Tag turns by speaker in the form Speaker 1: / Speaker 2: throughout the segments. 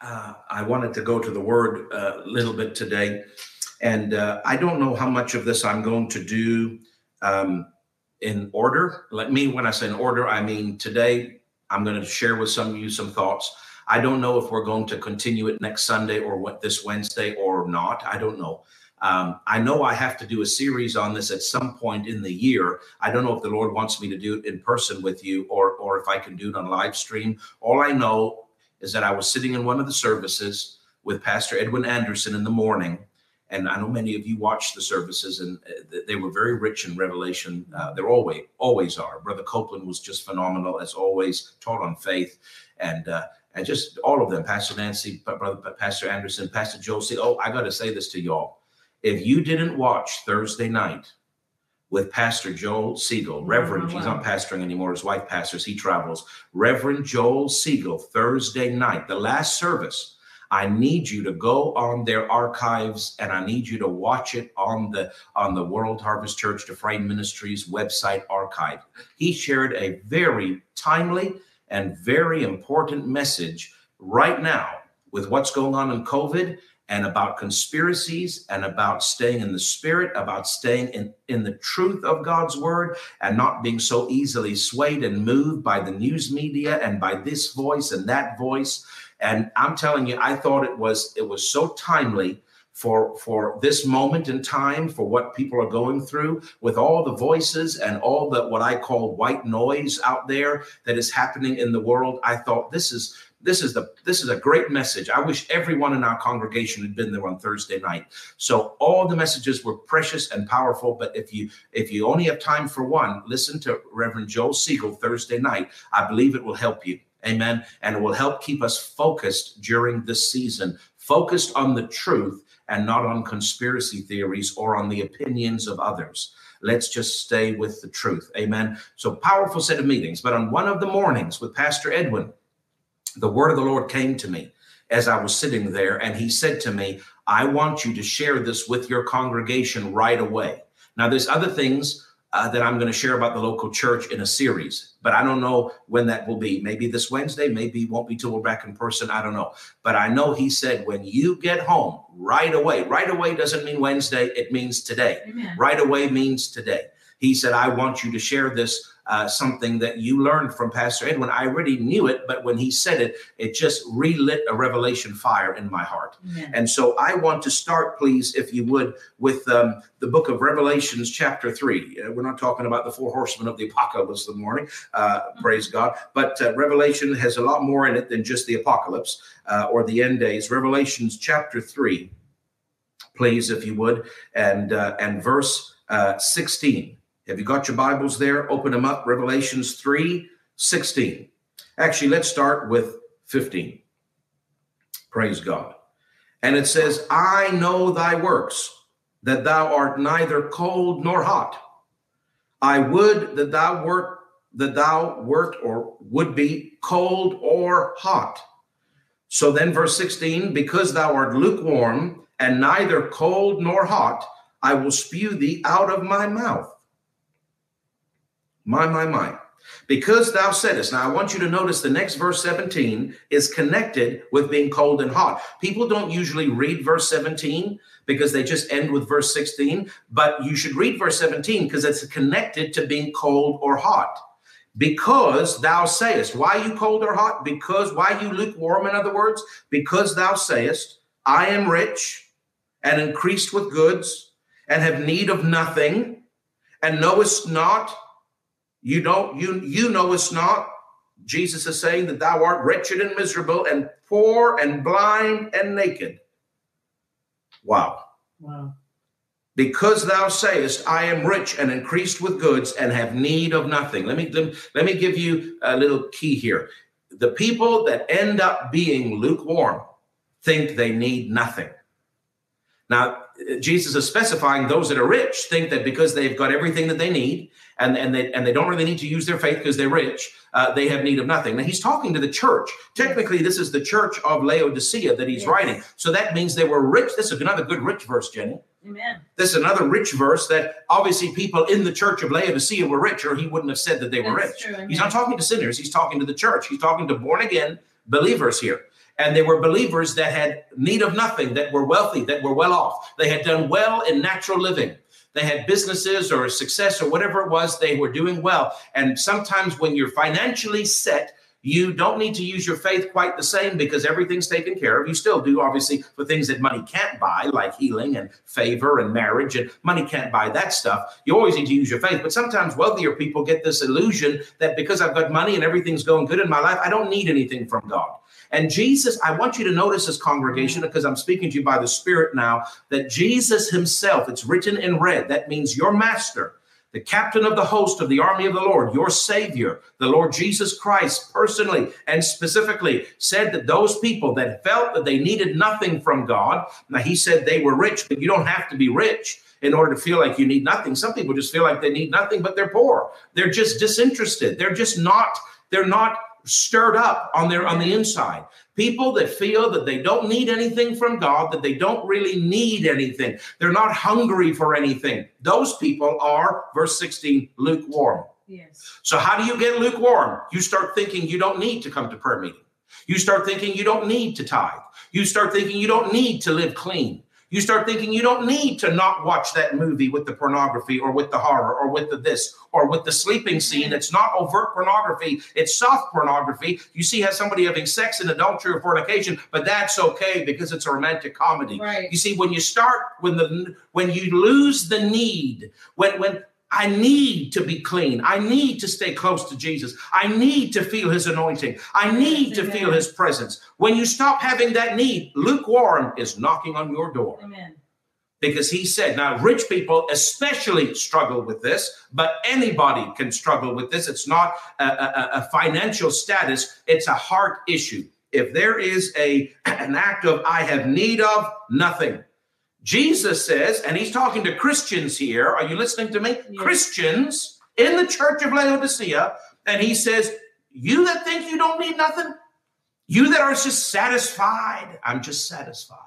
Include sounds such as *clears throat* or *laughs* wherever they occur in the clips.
Speaker 1: uh, I wanted to go to the word a little bit today. And uh, I don't know how much of this I'm going to do um, in order. Let me, when I say in order, I mean today I'm going to share with some of you some thoughts. I don't know if we're going to continue it next Sunday or what this Wednesday or not. I don't know. Um, I know I have to do a series on this at some point in the year. I don't know if the Lord wants me to do it in person with you or or if I can do it on live stream. All I know is that I was sitting in one of the services with Pastor Edwin Anderson in the morning, and I know many of you watched the services, and uh, they were very rich in revelation. Uh, they're always always are. Brother Copeland was just phenomenal as always, taught on faith, and uh, and just all of them. Pastor Nancy, Brother Pastor Anderson, Pastor Josie. Oh, I got to say this to y'all if you didn't watch Thursday night with Pastor Joel Siegel, oh, Reverend, oh, wow. he's not pastoring anymore, his wife pastors, he travels. Reverend Joel Siegel, Thursday night, the last service. I need you to go on their archives and I need you to watch it on the on the World Harvest Church Dufresne Ministries website archive. He shared a very timely and very important message right now with what's going on in COVID and about conspiracies and about staying in the spirit, about staying in, in the truth of God's word and not being so easily swayed and moved by the news media and by this voice and that voice. And I'm telling you, I thought it was it was so timely for for this moment in time for what people are going through with all the voices and all the what I call white noise out there that is happening in the world I thought this is this is the this is a great message. I wish everyone in our congregation had been there on Thursday night. So all the messages were precious and powerful. But if you if you only have time for one, listen to Reverend Joel Siegel Thursday night. I believe it will help you. Amen. And it will help keep us focused during this season, focused on the truth and not on conspiracy theories or on the opinions of others. Let's just stay with the truth. Amen. So powerful set of meetings. But on one of the mornings with Pastor Edwin, the word of the Lord came to me as I was sitting there, and he said to me, I want you to share this with your congregation right away. Now, there's other things uh, that I'm going to share about the local church in a series, but I don't know when that will be. Maybe this Wednesday, maybe it won't be till we're back in person. I don't know. But I know he said, when you get home right away, right away doesn't mean Wednesday, it means today. Amen. Right away means today. He said, I want you to share this uh, something that you learned from Pastor Edwin. I already knew it, but when he said it, it just relit a revelation fire in my heart. And so I want to start, please, if you would, with um, the book of Revelations, chapter three. Uh, we're not talking about the four horsemen of the apocalypse this morning, uh, mm-hmm. praise God, but uh, Revelation has a lot more in it than just the apocalypse uh, or the end days. Revelations, chapter three, please, if you would, and uh, and verse 16. Have you got your Bibles there? Open them up. Revelations 3 16. Actually, let's start with 15. Praise God. And it says, I know thy works, that thou art neither cold nor hot. I would that thou wert that thou wert or would be cold or hot. So then, verse 16, because thou art lukewarm and neither cold nor hot, I will spew thee out of my mouth. My, my, my. Because thou saidest. Now, I want you to notice the next verse 17 is connected with being cold and hot. People don't usually read verse 17 because they just end with verse 16, but you should read verse 17 because it's connected to being cold or hot. Because thou sayest, why you cold or hot? Because why you lukewarm, in other words? Because thou sayest, I am rich and increased with goods and have need of nothing, and knowest not you don't, you you know it's not. Jesus is saying that thou art wretched and miserable and poor and blind and naked. Wow. Wow. Because thou sayest, I am rich and increased with goods and have need of nothing. Let me, let me, let me give you a little key here. The people that end up being lukewarm think they need nothing. Now, Jesus is specifying those that are rich think that because they've got everything that they need and, and, they, and they don't really need to use their faith because they're rich, uh, they have need of nothing. Now, he's talking to the church. Technically, this is the church of Laodicea that he's yes. writing. So that means they were rich. This is another good rich verse, Jenny. Amen. This is another rich verse that obviously people in the church of Laodicea were rich, or he wouldn't have said that they were rich. True, he's not talking to sinners, he's talking to the church. He's talking to born again believers here. and they were believers that had need of nothing, that were wealthy, that were well off. They had done well in natural living. They had businesses or success or whatever it was, they were doing well. And sometimes when you're financially set, you don't need to use your faith quite the same because everything's taken care of. You still do, obviously, for things that money can't buy, like healing and favor and marriage, and money can't buy that stuff. You always need to use your faith. But sometimes wealthier people get this illusion that because I've got money and everything's going good in my life, I don't need anything from God. And Jesus, I want you to notice this congregation because I'm speaking to you by the Spirit now that Jesus Himself, it's written in red, that means your master the captain of the host of the army of the Lord, your Savior, the Lord Jesus Christ, personally and specifically said that those people that felt that they needed nothing from God, now he said they were rich, but you don't have to be rich in order to feel like you need nothing. Some people just feel like they need nothing, but they're poor. They're just disinterested. They're just not, they're not stirred up on their on the inside. People that feel that they don't need anything from God, that they don't really need anything. They're not hungry for anything. Those people are verse 16 lukewarm.
Speaker 2: Yes.
Speaker 1: So how do you get lukewarm? You start thinking you don't need to come to prayer meeting. You start thinking you don't need to tithe. You start thinking you don't need to live clean you start thinking you don't need to not watch that movie with the pornography or with the horror or with the this or with the sleeping scene. It's not overt pornography, it's soft pornography. You see how somebody having sex in adultery or fornication, but that's okay because it's a romantic comedy.
Speaker 2: Right.
Speaker 1: You see, when you start when the when you lose the need, when when I need to be clean. I need to stay close to Jesus. I need to feel his anointing. I need to feel his presence. When you stop having that need, lukewarm is knocking on your door.
Speaker 2: Amen.
Speaker 1: Because he said, now rich people especially struggle with this, but anybody can struggle with this. It's not a, a, a financial status, it's a heart issue. If there is a an act of I have need of nothing, Jesus says, and he's talking to Christians here. Are you listening to me? Yes. Christians in the church of Laodicea. And he says, You that think you don't need nothing, you that are just satisfied, I'm just satisfied.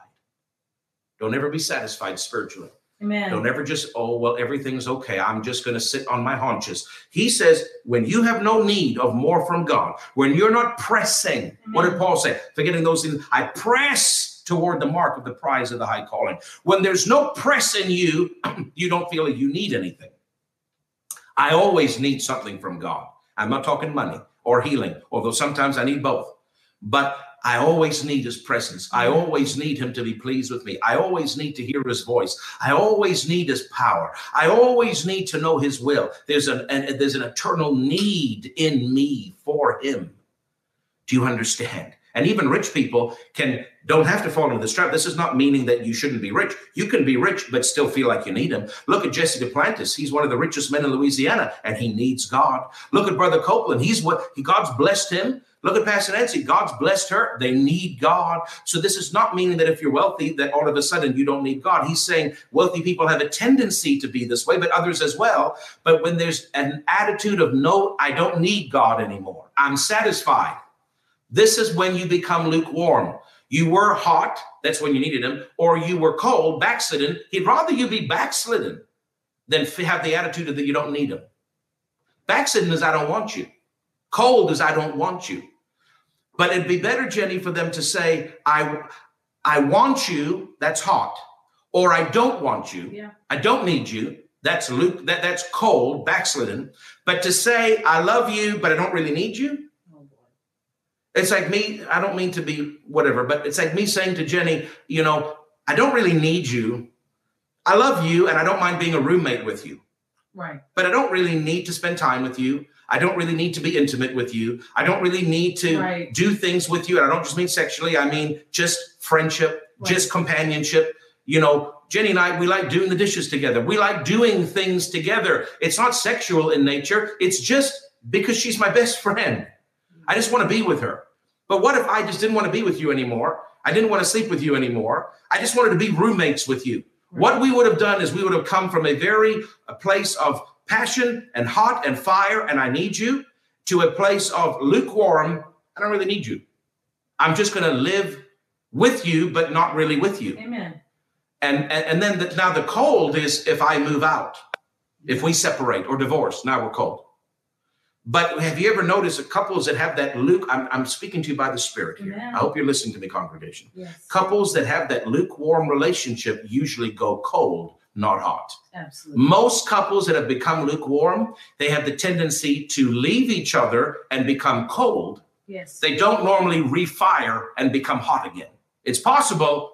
Speaker 1: Don't ever be satisfied spiritually.
Speaker 2: Amen.
Speaker 1: Don't ever just, oh, well, everything's okay. I'm just going to sit on my haunches. He says, when you have no need of more from God, when you're not pressing, Amen. what did Paul say? Forgetting those things, I press toward the mark of the prize of the high calling. When there's no press in you, *clears throat* you don't feel like you need anything. I always need something from God. I'm not talking money or healing, although sometimes I need both. But I always need his presence. I mm-hmm. always need him to be pleased with me. I always need to hear his voice. I always need his power. I always need to know his will. There's an, an there's an eternal need in me for him. Do you understand? And even rich people can don't have to fall into this trap. This is not meaning that you shouldn't be rich. You can be rich, but still feel like you need him. Look at Jesse Duplantis. He's one of the richest men in Louisiana, and he needs God. Look at Brother Copeland. He's what he God's blessed him. Look at Pastor Nancy. God's blessed her. They need God. So this is not meaning that if you're wealthy, that all of a sudden you don't need God. He's saying wealthy people have a tendency to be this way, but others as well. But when there's an attitude of no, I don't need God anymore. I'm satisfied. This is when you become lukewarm. You were hot, that's when you needed him, or you were cold, backslidden. He'd rather you be backslidden than have the attitude that you don't need him. Backslidden is I don't want you. Cold is I don't want you. But it'd be better, Jenny, for them to say, I I want you, that's hot, or I don't want you.
Speaker 2: Yeah.
Speaker 1: I don't need you. That's Luke, that, that's cold, backslidden. But to say, I love you, but I don't really need you, it's like me, I don't mean to be whatever, but it's like me saying to Jenny, you know, I don't really need you. I love you and I don't mind being a roommate with you.
Speaker 2: Right.
Speaker 1: But I don't really need to spend time with you. I don't really need to be intimate with you. I don't really need to right. do things with you. And I don't just mean sexually, I mean just friendship, right. just companionship. You know, Jenny and I, we like doing the dishes together. We like doing things together. It's not sexual in nature, it's just because she's my best friend. I just want to be with her. But what if I just didn't want to be with you anymore? I didn't want to sleep with you anymore. I just wanted to be roommates with you. What we would have done is we would have come from a very a place of passion and hot and fire, and I need you, to a place of lukewarm. I don't really need you. I'm just going to live with you, but not really with you.
Speaker 2: Amen.
Speaker 1: And and, and then the, now the cold is if I move out, if we separate or divorce. Now we're cold. But have you ever noticed that couples that have that luke? I'm, I'm speaking to you by the Spirit here.
Speaker 2: Amen.
Speaker 1: I hope you're listening to me, congregation.
Speaker 2: Yes.
Speaker 1: Couples that have that lukewarm relationship usually go cold, not hot.
Speaker 2: Absolutely.
Speaker 1: Most couples that have become lukewarm, they have the tendency to leave each other and become cold.
Speaker 2: Yes.
Speaker 1: They don't normally refire and become hot again. It's possible,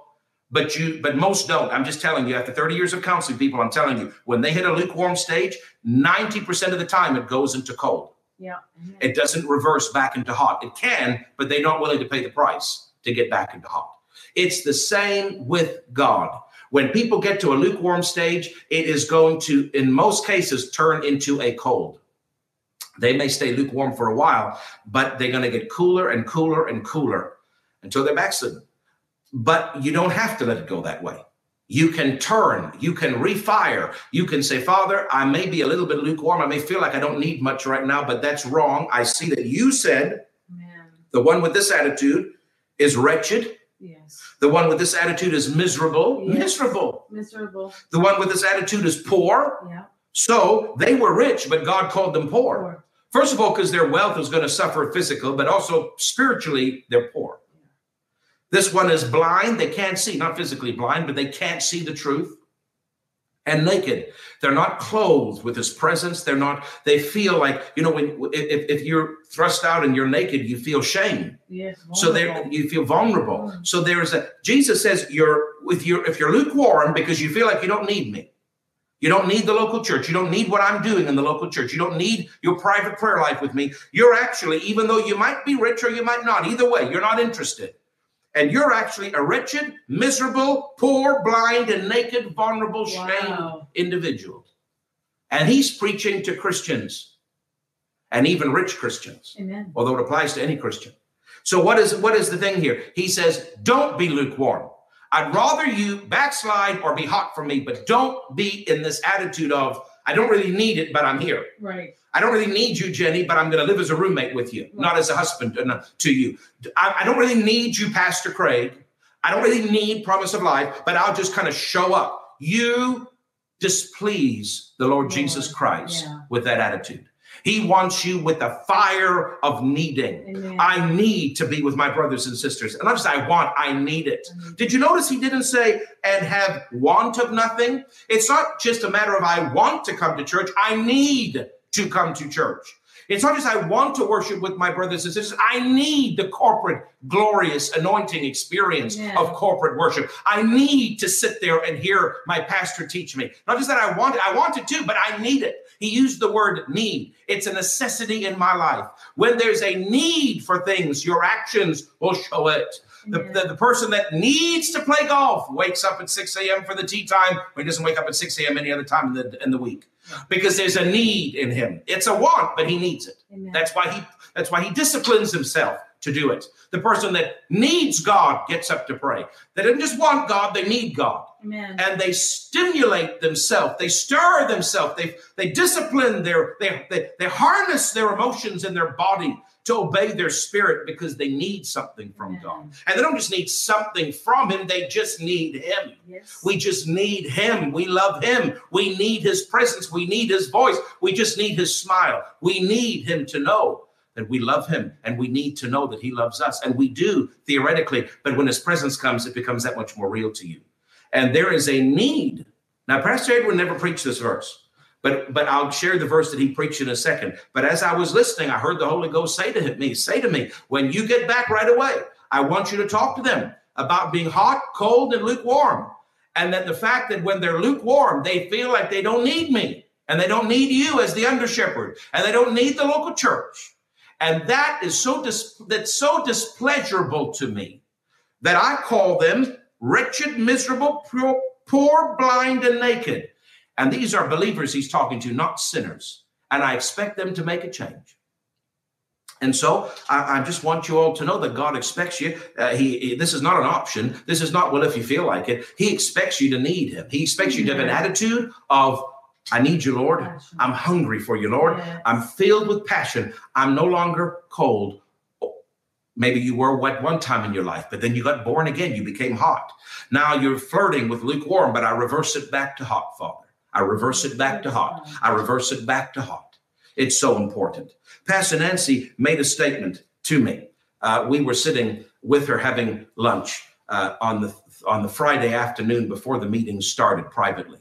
Speaker 1: but you but most don't. I'm just telling you, after 30 years of counseling people, I'm telling you, when they hit a lukewarm stage, 90% of the time it goes into cold.
Speaker 2: Yeah.
Speaker 1: It doesn't reverse back into hot. It can, but they're not willing to pay the price to get back into hot. It's the same with God. When people get to a lukewarm stage, it is going to, in most cases, turn into a cold. They may stay lukewarm for a while, but they're going to get cooler and cooler and cooler until they're backslidden. But you don't have to let it go that way. You can turn, you can refire, you can say, Father, I may be a little bit lukewarm. I may feel like I don't need much right now, but that's wrong. I see that you said
Speaker 2: Amen.
Speaker 1: the one with this attitude is wretched.
Speaker 2: Yes.
Speaker 1: The one with this attitude is miserable.
Speaker 2: Yes.
Speaker 1: Miserable.
Speaker 2: Miserable.
Speaker 1: The one with this attitude is poor.
Speaker 2: Yeah.
Speaker 1: So they were rich, but God called them poor.
Speaker 2: Poor.
Speaker 1: First of all, because their wealth is going to suffer physical, but also spiritually, they're poor. This one is blind. They can't see, not physically blind, but they can't see the truth. And naked. They're not clothed with his presence. They're not, they feel like, you know, when if, if you're thrust out and you're naked, you feel shame.
Speaker 2: Yes.
Speaker 1: So there you feel vulnerable.
Speaker 2: Mm.
Speaker 1: So there is a Jesus says you're with your if you're lukewarm because you feel like you don't need me. You don't need the local church. You don't need what I'm doing in the local church. You don't need your private prayer life with me. You're actually, even though you might be rich or you might not, either way, you're not interested. And you're actually a wretched, miserable, poor, blind, and naked, vulnerable, shamed
Speaker 2: Wow.
Speaker 1: individual. And he's preaching to Christians and even rich Christians
Speaker 2: Amen.
Speaker 1: although it applies to any Christian. So what is what is the thing here? He says, "Don't be lukewarm. I'd rather you backslide or be hot for me, but don't be in this attitude of I don't really need it, but I'm here.
Speaker 2: Right.
Speaker 1: I don't really need you, Jenny, but I'm going to live as a roommate with you, not as a husband uh, to you. I, I don't really need you, Pastor Craig. I don't really need promise of life, but I'll just kind of show up. You displease the Lord Jesus Christ
Speaker 2: yeah.
Speaker 1: with that attitude. He wants you with the fire of needing.
Speaker 2: Amen.
Speaker 1: I need to be with my brothers and sisters. And not just I want, I need it.
Speaker 2: Amen.
Speaker 1: Did you notice he didn't say, and have want of nothing? It's not just a matter of I want to come to church, I need to come to church. It's not just I want to worship with my brothers and sisters, I need the corporate, glorious, anointing experience
Speaker 2: Yeah.
Speaker 1: of corporate worship. I need to sit there and hear my pastor teach me. Not just that I want it, I want it too, but I need it. He used the word need. It's a necessity in my life. When there's a need for things, your actions will show it. The, the, the person that needs to play golf wakes up at 6 a.m. for the tee time, or he doesn't wake up at 6 a.m. any other time in the, in the week because there's a need in him. It's a want, but he needs it.
Speaker 2: Amen.
Speaker 1: That's why he that's why he disciplines himself to do it. The person that needs God gets up to pray. They didn't just want God, they need God.
Speaker 2: Amen.
Speaker 1: And they stimulate themselves, they stir themselves, they they discipline their they, they they harness their emotions in their body to obey their spirit because they need something from. God. And they don't just need something from him, they just need him.
Speaker 2: Yes.
Speaker 1: We just need him. We love him. We need his presence. We need his voice. We just need his smile. We need him to know that we love him and we need to know that he loves us. And we do theoretically, but when his presence comes, it becomes that much more real to you. And there is a need. Now, Pastor Edwin never preached this verse. But, but I'll share the verse that he preached in a second. But as I was listening, I heard the Holy Ghost say to me, say to me, when you get back right away, I want you to talk to them about being hot, cold, and lukewarm and that the fact that when they're lukewarm, they feel like they don't need me and they don't need you as the under shepherd and they don't need the local church. And that is so dis- that's so displeasurable to me that I call them wretched, miserable, poor, poor, blind, and naked. And these are believers he's talking to, not sinners. And I expect them to make a change. And so I, I just want you all to know that God expects you. Uh, he, he- this is not an option. This is not well if you feel like it. He expects you to need Him. He expects you to have an attitude of, "I need you, Lord. I'm hungry for you, Lord. I'm filled with passion. I'm no longer cold." Maybe you were wet one time in your life, but then you got born again. You became hot. Now you're flirting with lukewarm, but I reverse it back to hot, Father. I reverse it back to hot. I reverse it back to hot. It's so important. Pastor Nancy made a statement to me. Uh, we were sitting with her having lunch uh, on the on the Friday afternoon before the meeting started privately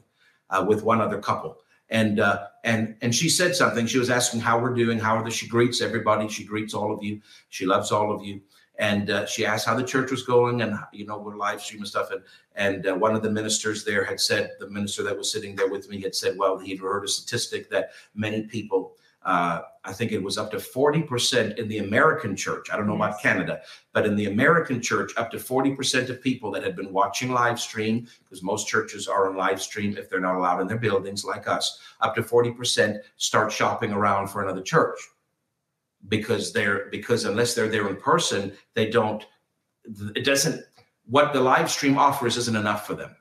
Speaker 1: uh, with one other couple. And uh, and and she said something. She was asking how we're doing, how are the, she greets everybody. She greets all of you. She loves all of you. And uh, she asked how the church was going, and you know we're live streaming stuff. And and uh, one of the ministers there had said, the minister that was sitting there with me had said, well, he'd heard a statistic that many people uh, I think it was up to 40% in the American church. I don't know yes. about Canada, but in the American church, up to 40% of people that had been watching live stream, because most churches are on live stream if they're not allowed in their buildings like us, up to 40% start shopping around for another church because they're because unless they're there in person, they don't it doesn't what the live stream offers isn't enough for them.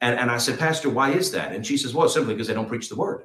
Speaker 1: And, and I said, Pastor, why is that? And she says, Well, simply because they don't preach the word.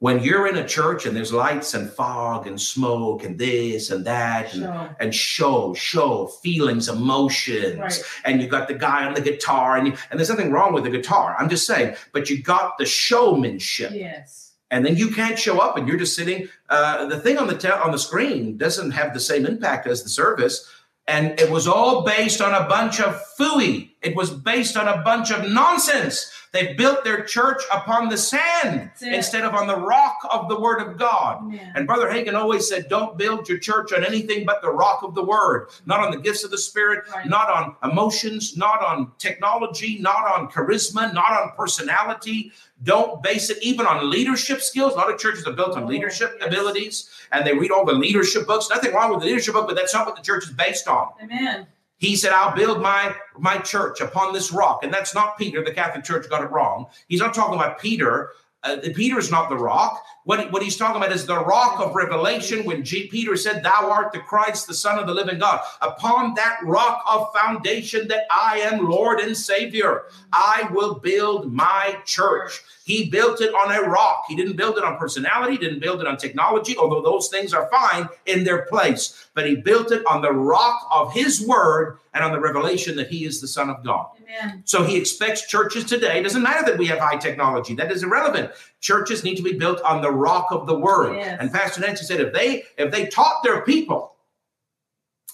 Speaker 1: When you're in a church and there's lights and fog and smoke and this and that and show, and show, show feelings, emotions, right. and you got the guy on the guitar and you, and there's nothing wrong with the guitar. I'm just saying, but you got the showmanship.
Speaker 2: Yes.
Speaker 1: And then you can't show up and you're just sitting. Uh, the thing on the te- on the screen doesn't have the same impact as the service and it was all based on a bunch of fooey. It was based on a bunch of nonsense. They built their church upon the sand instead of on the rock of the word of God. Yeah. And Brother Hagin always said, Don't build your church on anything but the rock of the word, not on the gifts of the Spirit, right. not on emotions, not on technology, not on charisma, not on personality. Don't base it even on leadership skills. A lot of churches are built on oh, leadership yes. abilities and they read all the leadership books. Nothing wrong with the leadership book, but that's not what the church is based on.
Speaker 2: Amen.
Speaker 1: He said, I'll build my, my church upon this rock. And that's not Peter. The Catholic Church got it wrong. He's not talking about Peter. Uh, Peter is not the rock. What, what he's talking about is the rock of revelation when G, Peter said, Thou art the Christ, the Son of the living God. Upon that rock of foundation that I am Lord and Savior, I will build my church. He built it on a rock. He didn't build it on personality, didn't build it on technology, although those things are fine in their place. But he built it on the rock of his word and on the revelation that he is the Son of God. Amen. So he expects churches today, doesn't matter that we have high technology, that is irrelevant. Churches need to be built on the rock of the word. Yes. And Pastor Nancy said if they if they taught their people,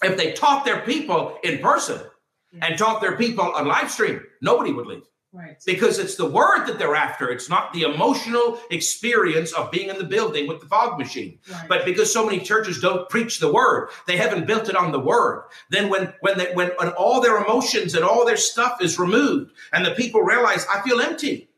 Speaker 1: if they taught their people in person yes. and taught their people on live stream, nobody would leave.
Speaker 2: Right.
Speaker 1: Because it's the word that they're after. It's not the emotional experience of being in the building with the fog machine. Right. But because so many churches don't preach the word, they haven't built it on the word. Then when when they, when, when all their emotions and all their stuff is removed, and the people realize, I feel empty.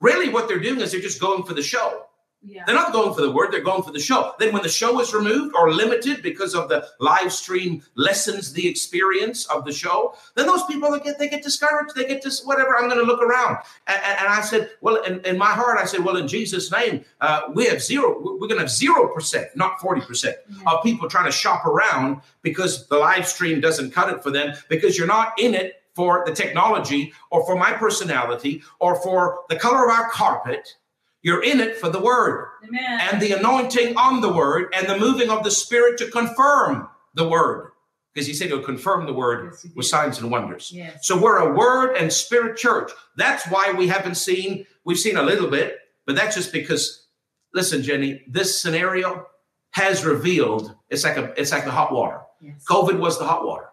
Speaker 1: Yeah. Really, what they're doing is they're just going for the show. Yeah. They're not going for the word, they're going for the show. Then, when the show is removed or limited because of the live stream lessens the experience of the show, then those people they get they get discouraged. They get this whatever. I'm going to look around, and, and, I said, well, in, in, my heart, I said, well, in Jesus' name, uh, we have zero. We're going to have zero percent, not forty percent, mm-hmm. of people trying to shop around because the live stream doesn't cut it for them because you're not in it for the technology or for my personality or for the color of our carpet you're in it for the word
Speaker 2: Amen.
Speaker 1: and the anointing on the word and the moving of the spirit to confirm the word. Because he said he'll confirm the word yes, with signs and wonders.
Speaker 2: Yes.
Speaker 1: So we're a word and spirit church. That's why we haven't seen, we've seen a little bit, but that's just because, listen, Jenny, this scenario has revealed it's like a it's like the hot water. Yes. COVID was the hot water.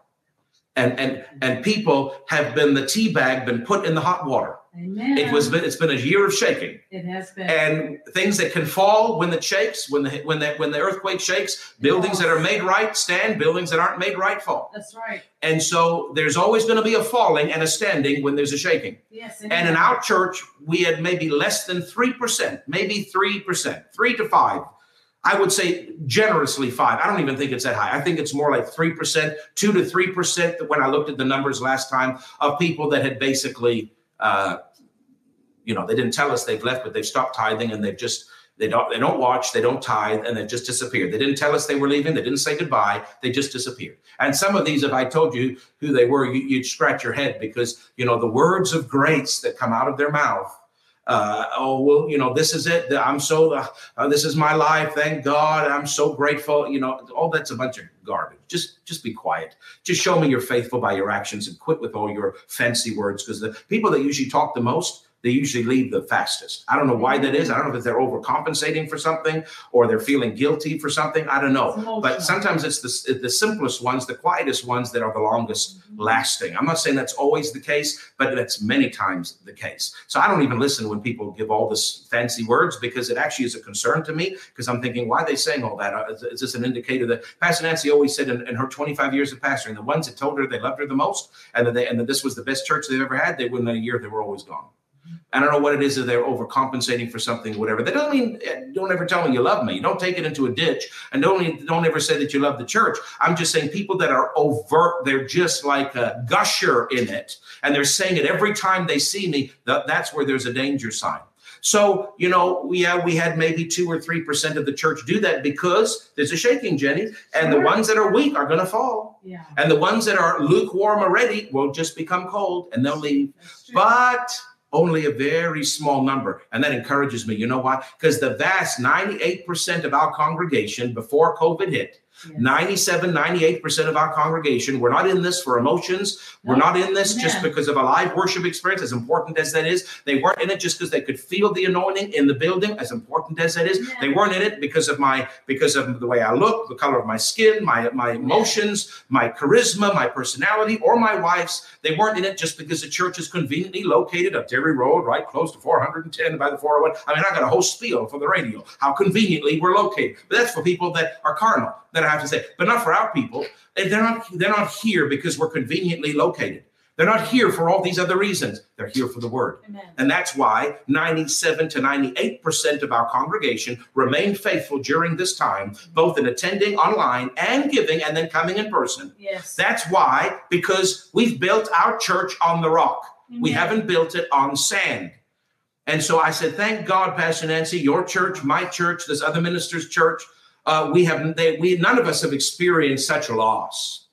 Speaker 1: And and and people have been the tea bag, been put in the hot water
Speaker 2: Amen.
Speaker 1: It was it's been a year of shaking.
Speaker 2: It has been.
Speaker 1: And things that can fall when the shakes, when the when the when the earthquake shakes, buildings that are made right stand, buildings that aren't made right fall.
Speaker 2: That's right.
Speaker 1: And so there's always going to be a falling and a standing when there's a shaking.
Speaker 2: Yes.
Speaker 1: Amen. And in our church, we had maybe less than 3%, maybe 3%, 3 to 5 I would say generously five. I don't even think it's that high. I think it's more like 3%, 2 to 3% when I looked at the numbers last time of people that had basically uh, you know, they didn't tell us they've left, but they've stopped tithing and they've just they don't they don't watch, they don't tithe, and they've just disappeared. They didn't tell us they were leaving, they didn't say goodbye, they just disappeared. And some of these, if I told you who they were, you, would scratch your head because you know the words of grace that come out of their mouth. Uh, oh well, you know this is it. I'm so uh, uh, this is my life. Thank God. I'm so grateful. You know all that's a bunch of garbage. Just just be quiet. Just show me you're faithful by your actions and quit with all your fancy words because the people that usually talk the most they usually leave the fastest. I don't know why that is. I don't know if they're overcompensating for something or they're feeling guilty for something. I don't know. But sometimes it's the, the simplest ones, the quietest ones that are the longest mm-hmm. lasting. I'm not saying that's always the case, but that's many times the case. So I don't even listen when people give all this fancy words because it actually is a concern to me because I'm thinking, why are they saying all that? Uh, is this an indicator that Pastor Nancy always said in, in her 25 years of pastoring, the ones that told her they loved her the most and that they and that this was the best church they've ever had, they wouldn't a year they were always gone. I don't know what it is that they're overcompensating for something, whatever. That doesn't mean eh, don't ever tell me you love me. Don't take it into a ditch, and don't don't ever say that you love the church. I'm just saying people that are overt, they're just like a gusher in it, and they're saying it every time they see me. That, that's where there's a danger sign. So, you know, we, uh, we had maybe two or 3% of the church do that because there's a shaking, Jenny, and the ones that are weak are going to fall. Yeah. And the ones that are lukewarm already will just become cold and they'll leave. But only a very small number. And that encourages me. You know why? Because the vast 98% of our congregation before COVID hit 97, 98% of our congregation, we're not in this for emotions. We're not in this just because of a live worship experience, as important as that is. They weren't in it just because they could feel the anointing in the building, as important as that is. They weren't in it because of my because of the way I look, the color of my skin, my my emotions, my charisma, my personality, or my wife's. They weren't in it just because the church is conveniently located up Terry Road, right close to 410 by the 401. I mean, I got a whole spiel for the radio, how conveniently we're located. But that's for people that are carnal that I have to say, but not for our people. Eh, they're not they're not here because we're conveniently located. They're not here for all these other reasons. They're here for the word. Amen. And that's why 97 to 98% of our congregation remain faithful during this time, both in attending online and giving and then coming in person.
Speaker 2: Yes.
Speaker 1: That's why, because we've built our church on the rock. Amen. We haven't built it on sand. And so I said, thank God, Pastor Nancy, your church, my church, this other minister's church, uh, we have they, we none of us have experienced such a loss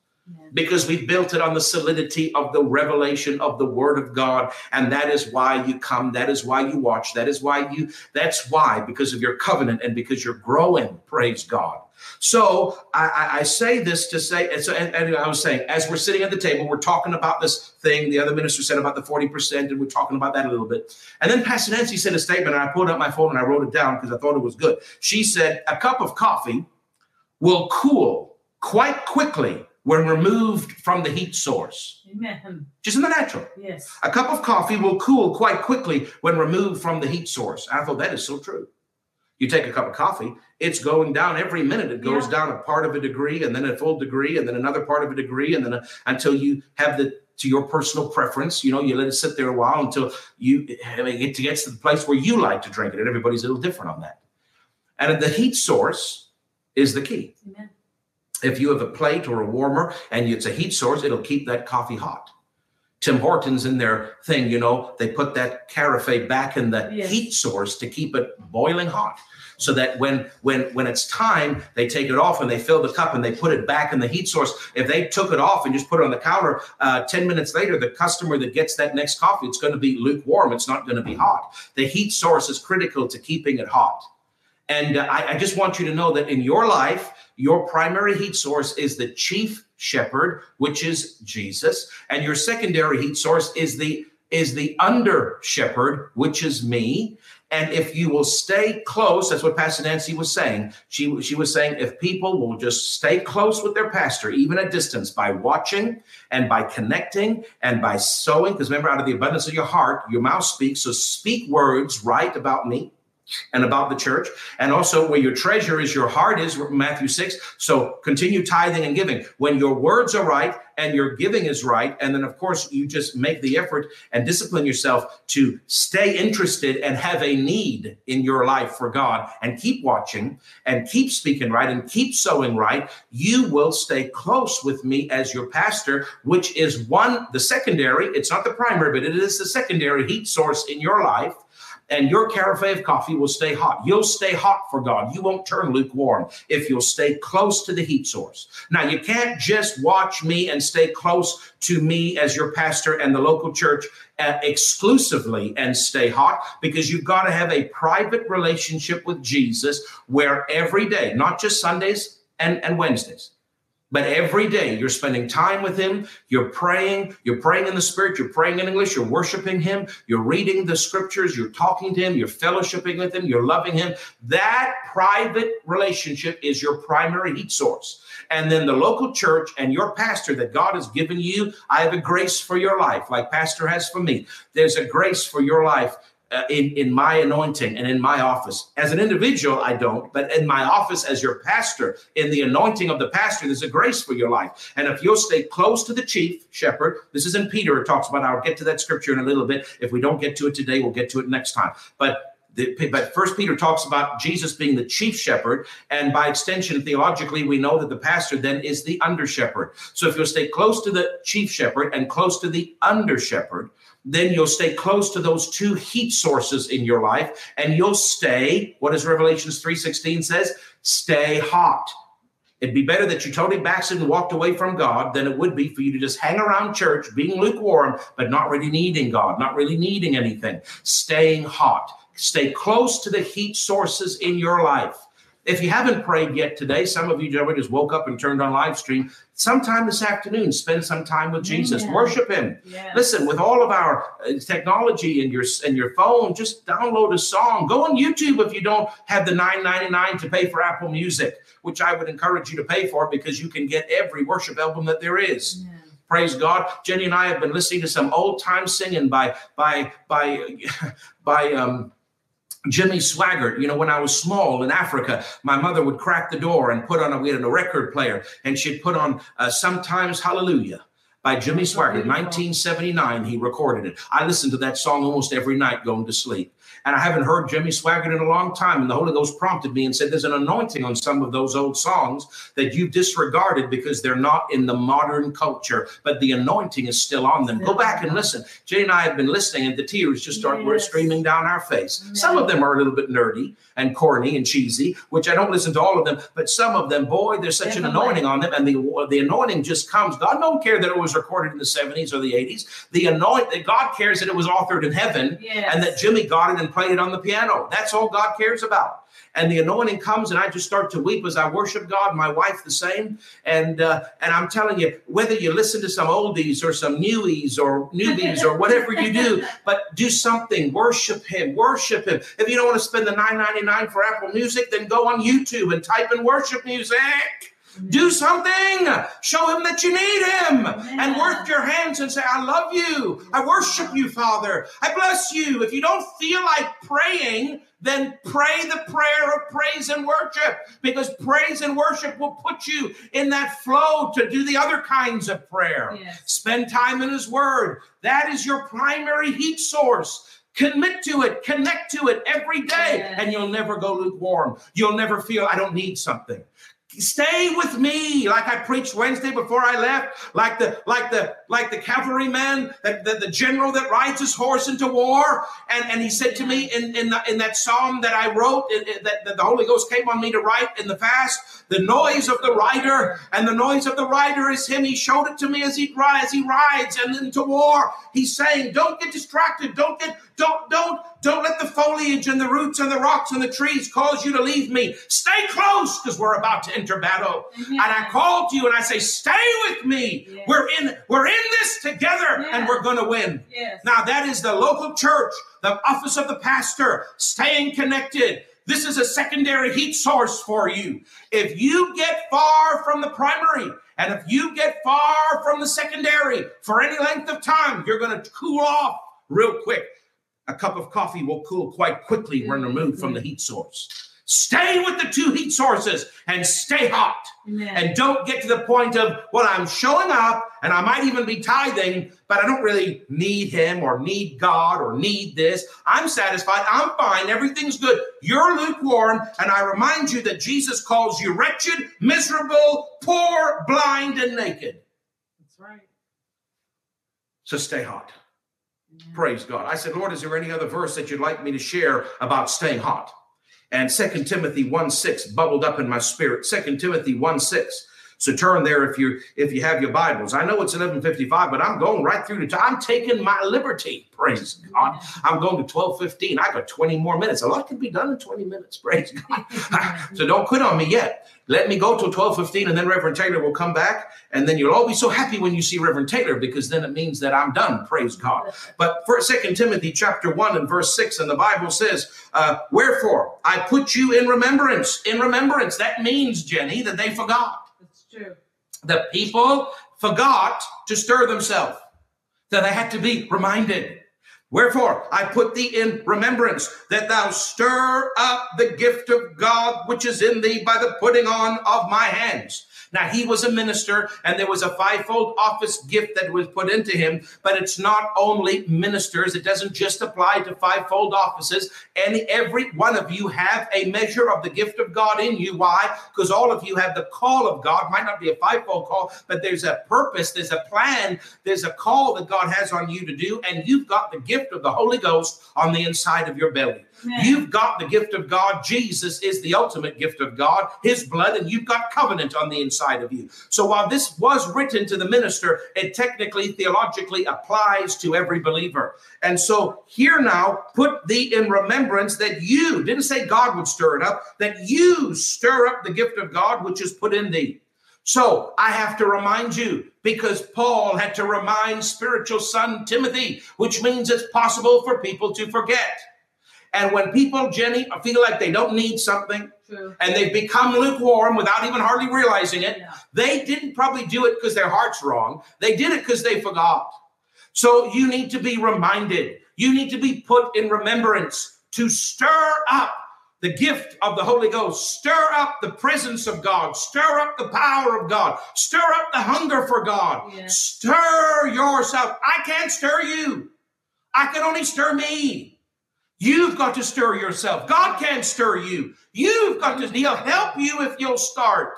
Speaker 1: because we built it on the solidity of the revelation of the word of god and that is why you come that is why you watch that is why you that's why because of your covenant and because you're growing praise god so I, I say this to say, and, so, and, and, I was saying, as we're sitting at the table, we're talking about this thing. The other minister said about the 40%, and we're talking about that a little bit. And then Pastor Nancy said a statement, and I pulled up my phone and I wrote it down because I thought it was good. She said, A cup of coffee will cool quite quickly when removed from the heat source.
Speaker 2: Amen.
Speaker 1: Just in the natural.
Speaker 2: Yes.
Speaker 1: A cup of coffee will cool quite quickly when removed from the heat source. I thought that is so true. You take a cup of coffee, it's going down every minute. It goes yeah. down a part of a degree and then a full degree and then another part of a degree and then a, until you have the to your personal preference. You know, you let it sit there a while until you it gets to the place where you like to drink it. And everybody's a little different on that. And the heat source is the key. Amen. If you have a plate or a warmer and it's a heat source, it'll keep that coffee hot. Tim Hortons in their thing, you know, they put that carafe back in the yes. heat source to keep it boiling hot. So that when when when it's time they take it off and they fill the cup and they put it back in the heat source. If they took it off and just put it on the counter uh, 10 minutes later the customer that gets that next coffee it's going to be lukewarm. It's not going to be hot. The heat source is critical to keeping it hot. And uh, I, I just want you to know that in your life your primary heat source is the chief shepherd which is jesus and your secondary heat source is the is the under shepherd which is me and if you will stay close, that's what Pastor Nancy was saying. She, she was saying if people will just stay close with their pastor, even at distance, by watching and by connecting and by sowing, because remember, out of the abundance of your heart, your mouth speaks. So speak words right about me and about the church. And also, where your treasure is, your heart is, Matthew 6. So continue tithing and giving. When your words are right and your giving is right, and then, of course, you just make the effort and discipline yourself to stay interested and have a need in your life for God and keep watching and keep speaking right and keep sowing right, you will stay close with me as your pastor, which is one, the secondary, it's not the primary, but it is the secondary heat source in your life and your carafe of coffee will stay hot. You'll stay hot for God. You won't turn lukewarm if you'll stay close to the heat source. Now, you can't just watch me and stay close to me as your pastor and the local church uh, exclusively and stay hot because you've got to have a private relationship with Jesus where every day, not just Sundays and, and Wednesdays, But every day you're spending time with him, you're praying, you're praying in the spirit, you're praying in English, you're worshiping him, you're reading the scriptures, you're talking to him, you're fellowshipping with him, you're loving him. That private relationship is your primary heat source. And then the local church and your pastor that God has given you, I have a grace for your life, like Pastor has for me. There's a grace for your life uh, in, in my anointing and in my office. As an individual, I don't, but in my office as your pastor, in the anointing of the pastor, there's a grace for your life. And if you'll stay close to the chief shepherd, this is in Peter, it talks about, I'll get to that scripture in a little bit. If we don't get to it today, we'll get to it next time. But the, but First Peter talks about Jesus being the chief shepherd, and by extension, theologically, we know that the pastor then is the under shepherd. So if you'll stay close to the chief shepherd and close to the under shepherd, then you'll stay close to those two heat sources in your life and you'll stay what does revelations 3.16 says? Stay hot. It'd be better that you totally backslid and walked away from god than it would be for you to just hang around church being lukewarm but not really needing god not really needing anything. Staying hot. Stay close to the heat sources in your life if you haven't prayed yet today, some of you just woke up and turned on live stream. Sometime this afternoon, spend some time with Jesus. Yeah. Worship Him. Yeah. Listen, with all of our uh, technology and your and your phone, just download a song. Go on YouTube if you don't have the nine ninety nine to pay for Apple Music, which I would encourage you to pay for because you can get every worship album that there is. Yeah. Praise God. Jenny and I have been listening to some old time singing by by by *laughs* by um Jimmy Swaggart, you know, when I was small in Africa, my mother would crack the door and put on a, we had a record player and she'd put on uh, Sometimes Hallelujah by Jimmy Swaggart. 1979, he recorded it. I listened to that song almost every night going to sleep. And I haven't heard Jimmy Swaggart in a long time. And the Holy Ghost prompted me and said, There's an anointing on some of those old songs that you've disregarded because they're not in the modern culture, but the anointing is still on them. Go back and listen. Jay and I have been listening, and the tears just start yes. streaming down our face. Yes. Some of them are a little bit nerdy and corny and cheesy, which I don't listen to all of them, but some of them, boy, there's such Definitely. an anointing on them, and the, the anointing just comes. God don't care that it was recorded in the 70s or the 80s. The anoint God cares that it was authored in heaven yes. and that Jimmy got it and played it on the piano. That's all God cares about. And the anointing comes, and I just start to weep as I worship God. My wife the same, and uh, and I'm telling you, whether you listen to some oldies or some newies or newbies or whatever you do, *laughs* but do something. Worship Him. Worship Him. If you don't want to spend the 9.99 for Apple Music, then go on YouTube and type in worship music. Do something. Show him that you need him and work your hands and say, I love you. I worship you, Father. I bless you. If you don't feel like praying, then pray the prayer of praise and worship because praise and worship will put you in that flow to do the other kinds of prayer. Yes. Spend time in His Word. That is your primary heat source. Commit to it, connect to it every day, yes. and you'll never go lukewarm. You'll never feel, I don't need something. Stay with me, like I preached Wednesday before I left, like the like the like the cavalryman, that the, the, general that rides his horse into war. And, and he said to me in in, the, in that psalm that I wrote, it, it, that, that the Holy Ghost came on me to write in the fast, the noise of the rider, and the noise of the rider is him. He showed it to me as he as he rides and into war. He's saying, "Don't get distracted. Don't get don't don't don't let the foliage and the roots and the rocks and the trees cause you to leave me. Stay close because we're about to enter battle. Mm-hmm. And I call to you and I say, stay with me. We're in we're in this together and we're going to win. Yes. Now that is the local church, the office of the pastor, staying connected. This is a secondary heat source for you. If you get far from the primary, and if you get far from the secondary for any length of time, you're going to cool off real quick a cup of coffee will cool quite quickly when removed from the mm-hmm. heat source. Stay with the two heat sources and stay hot. Amen. And don't get to the point of, well, I'm showing up and I might even be tithing, but I don't really need him or need God or need this. I'm satisfied. I'm fine. Everything's good. You're lukewarm. And I remind you that Jesus calls you wretched, miserable, poor, blind, and naked.
Speaker 2: That's right.
Speaker 1: So stay hot. Praise God. I said, Lord, is there any other verse that you'd like me to share about staying hot? And Second Timothy 1 6 bubbled up in my spirit. Second Timothy 1 6 So turn there if you if you have your Bibles. I know it's 11:55, but I'm going right through time. I'm taking my liberty. Praise God. I'm going to 12:15. I got 20 more minutes. A lot can be done in 20 minutes. *laughs* Praise God. *laughs* so don't quit on me yet. Let me go till 12:15, and then Reverend Taylor will come back, and then you'll all be so happy when you see Reverend Taylor because then it means that I'm done. Praise God. But for Second Timothy chapter one and verse six, and the Bible says, uh, "Wherefore I put you in remembrance." In remembrance, that means Jenny that they forgot.
Speaker 2: True.
Speaker 1: The people forgot to stir themselves. That they had to be reminded. Wherefore, I put thee in remembrance that thou stir up the gift of God which is in thee by the putting on of my hands. Now, he was a minister, and there was a fivefold office gift that was put into him, but it's not only ministers. It doesn't just apply to fivefold offices. And every one of you have a measure of the gift of God in you. Why? Because all of you have the call of God. Might not be a fivefold call, but there's a purpose, there's a plan, there's a call that God has on you to do, and you've got the gift of the Holy Ghost on the inside of your belly. You've got the gift of God. Jesus is the ultimate gift of God, his blood, and you've got covenant on the inside of you. So while this was written to the minister, it technically, theologically applies to every believer. And so here now, put thee in remembrance that you, didn't say God would stir it up, that you stir up the gift of God which is put in thee. So I have to remind you because Paul had to remind spiritual son Timothy, which means it's possible for people to forget. And when people, Jenny, feel like they don't need something
Speaker 2: True.
Speaker 1: and they've become lukewarm without even hardly realizing it,
Speaker 2: Yeah.
Speaker 1: they didn't probably do it because their heart's wrong. They did it because they forgot. So you need to be reminded. You need to be put in remembrance to stir up the gift of the Holy Ghost, stir up the presence of God, stir up the power of God, stir up the hunger for God,
Speaker 2: Yeah.
Speaker 1: stir yourself. I can't stir you. I can only stir me. You've got to stir yourself. God can't stir you. You've got to, He'll help you if you'll start.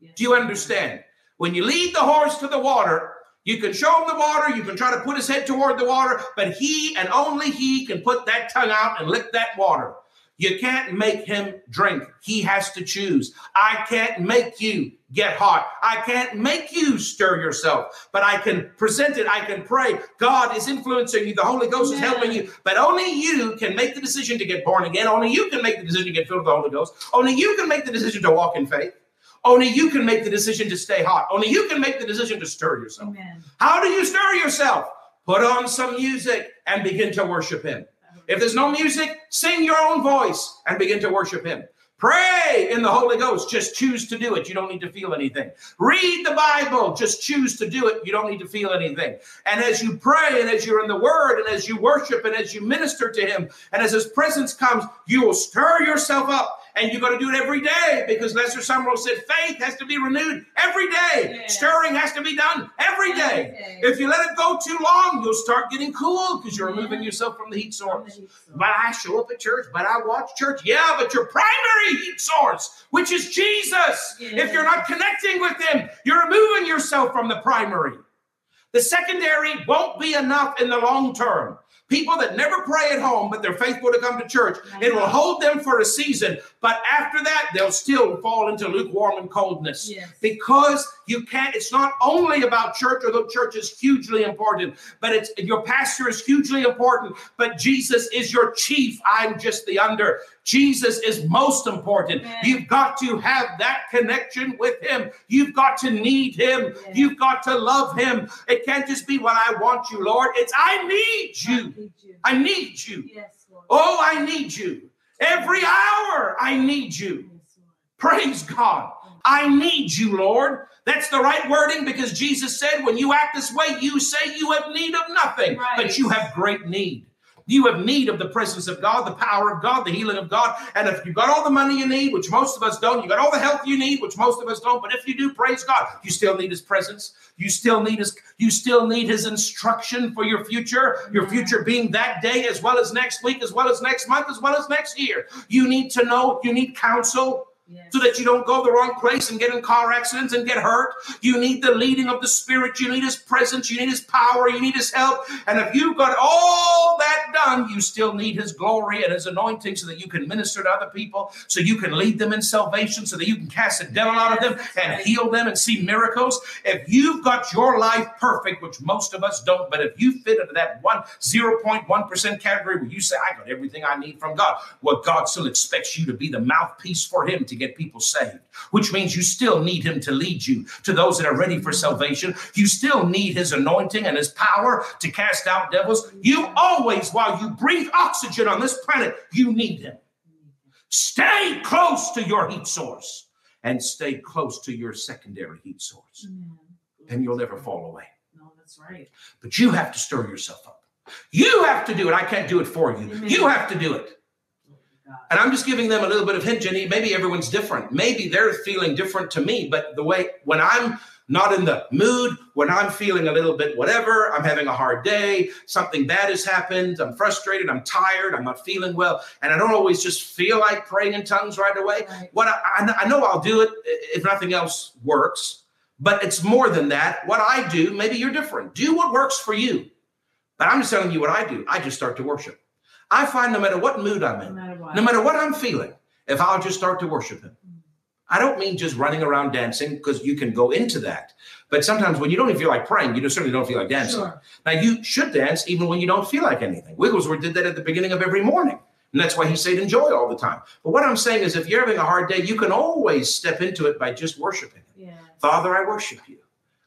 Speaker 1: Do you understand? When you lead the horse to the water, you can show him the water, you can try to put his head toward the water, but he and only he can put that tongue out and lick that water. You can't make him drink. He has to choose. I can't make you get hot. I can't make you stir yourself, but I can present it. I can pray. God is influencing you. The Holy Ghost is helping you, but only you can make the decision to get born again. Only you can make the decision to get filled with the Holy Ghost. Only you can make the decision to walk in faith. Only you can make the decision to stay hot. Only you can make the decision to stir yourself.
Speaker 2: Amen.
Speaker 1: How do you stir yourself? Put on some music and begin to worship Him. If there's no music, sing your own voice and begin to worship Him. Pray in the Holy Ghost. Just choose to do it. You don't need to feel anything. Read the Bible. Just choose to do it. You don't need to feel anything. And as you pray and as you're in the Word and as you worship and as you minister to Him and as His presence comes, you will stir yourself up. And you've got to do it every day because Lester Sumrall said faith has to be renewed every day.
Speaker 2: Yeah.
Speaker 1: Stirring has to be done every day.
Speaker 2: Day.
Speaker 1: If you let it go too long, you'll start getting cool because you're
Speaker 2: Yeah.
Speaker 1: removing yourself from the heat source. But I show up at church, but I watch church. Yeah, but your primary heat source, which is Jesus.
Speaker 2: Yeah.
Speaker 1: If you're not connecting with Him, you're removing yourself from the primary. The secondary won't be enough in the long term. People that never pray at home, but they're faithful to come to church, it will hold them for a season. But after that, they'll still fall into lukewarm and coldness.
Speaker 2: Yes.
Speaker 1: because you can't it's not only about church although church is hugely important but it's your pastor is hugely important but jesus is your chief. I'm just the under. Jesus is most important.
Speaker 2: Amen.
Speaker 1: you've got to have that connection with him. You've got to need him.
Speaker 2: Yeah.
Speaker 1: you've got to love him. It can't just be what i want you lord. It's i need
Speaker 2: I
Speaker 1: you.
Speaker 2: need you.
Speaker 1: i need you.
Speaker 2: Yes, Lord.
Speaker 1: oh i need you every hour i need you Praise God. I need you, Lord. That's the right wording because Jesus said, when you act this way, you say you have need of nothing,
Speaker 2: Right.
Speaker 1: but you have great need. You have need of the presence of God, the power of God, the healing of God. And if you've got all the money you need, which most of us don't, you got all the health you need, which most of us don't, but if you do, praise God, you still need his presence. You still need his, you still need his instruction for your future, your future being that day as well as next week, as well as next month, as well as next year. You need to know, you need counsel. So that you don't go the wrong place and get in car accidents and get hurt. You need the leading of the Spirit. You need His presence. You need His power. You need His help. And if you've got all that done, you still need His glory and His anointing so that you can minister to other people, so you can lead them in salvation, so that you can cast a devil out of them and heal them and see miracles. If you've got your life perfect, which most of us don't, but if you fit into that one 0.1% category where you say, I got everything I need from God, well, God still expects you to be the mouthpiece for Him to get people saved, which means you still need Him to lead you to those that are ready for salvation. You still need His anointing and His power to cast out devils. You always, while you breathe oxygen on this planet, you need Him. Stay close to your heat source and stay close to your secondary heat source, and you'll never fall away.
Speaker 2: No, that's right.
Speaker 1: But you have to stir yourself up. You have to do it. I can't do it for you.
Speaker 2: Amen.
Speaker 1: You have to do it. And I'm just giving them a little bit of hint, Jenny. Maybe everyone's different. Maybe they're feeling different to me, but the way when I'm not in the mood, when I'm feeling a little bit whatever, I'm having a hard day, something bad has happened, I'm frustrated, I'm tired, I'm not feeling well, and I don't always just feel like praying in tongues right away.
Speaker 2: Right.
Speaker 1: What I I know I'll do it if nothing else works, but it's more than that. What I do, maybe you're different. Do what works for you. But I'm just telling you what I do. I just start to worship. I find no matter what mood I'm
Speaker 2: No
Speaker 1: in,
Speaker 2: matter what.
Speaker 1: no matter what I'm feeling, if I'll just start to worship Him. Mm. I don't mean just running around dancing because you can go into that. But sometimes when you don't even feel like praying, you just certainly don't feel like dancing.
Speaker 2: Sure.
Speaker 1: Now you should dance even when you don't feel like anything. Wigglesworth did that at the beginning of every morning. And that's why he said enjoy all the time. But what I'm saying is if you're having a hard day, you can always step into it by just worshiping.
Speaker 2: Yeah.
Speaker 1: Father, I worship you.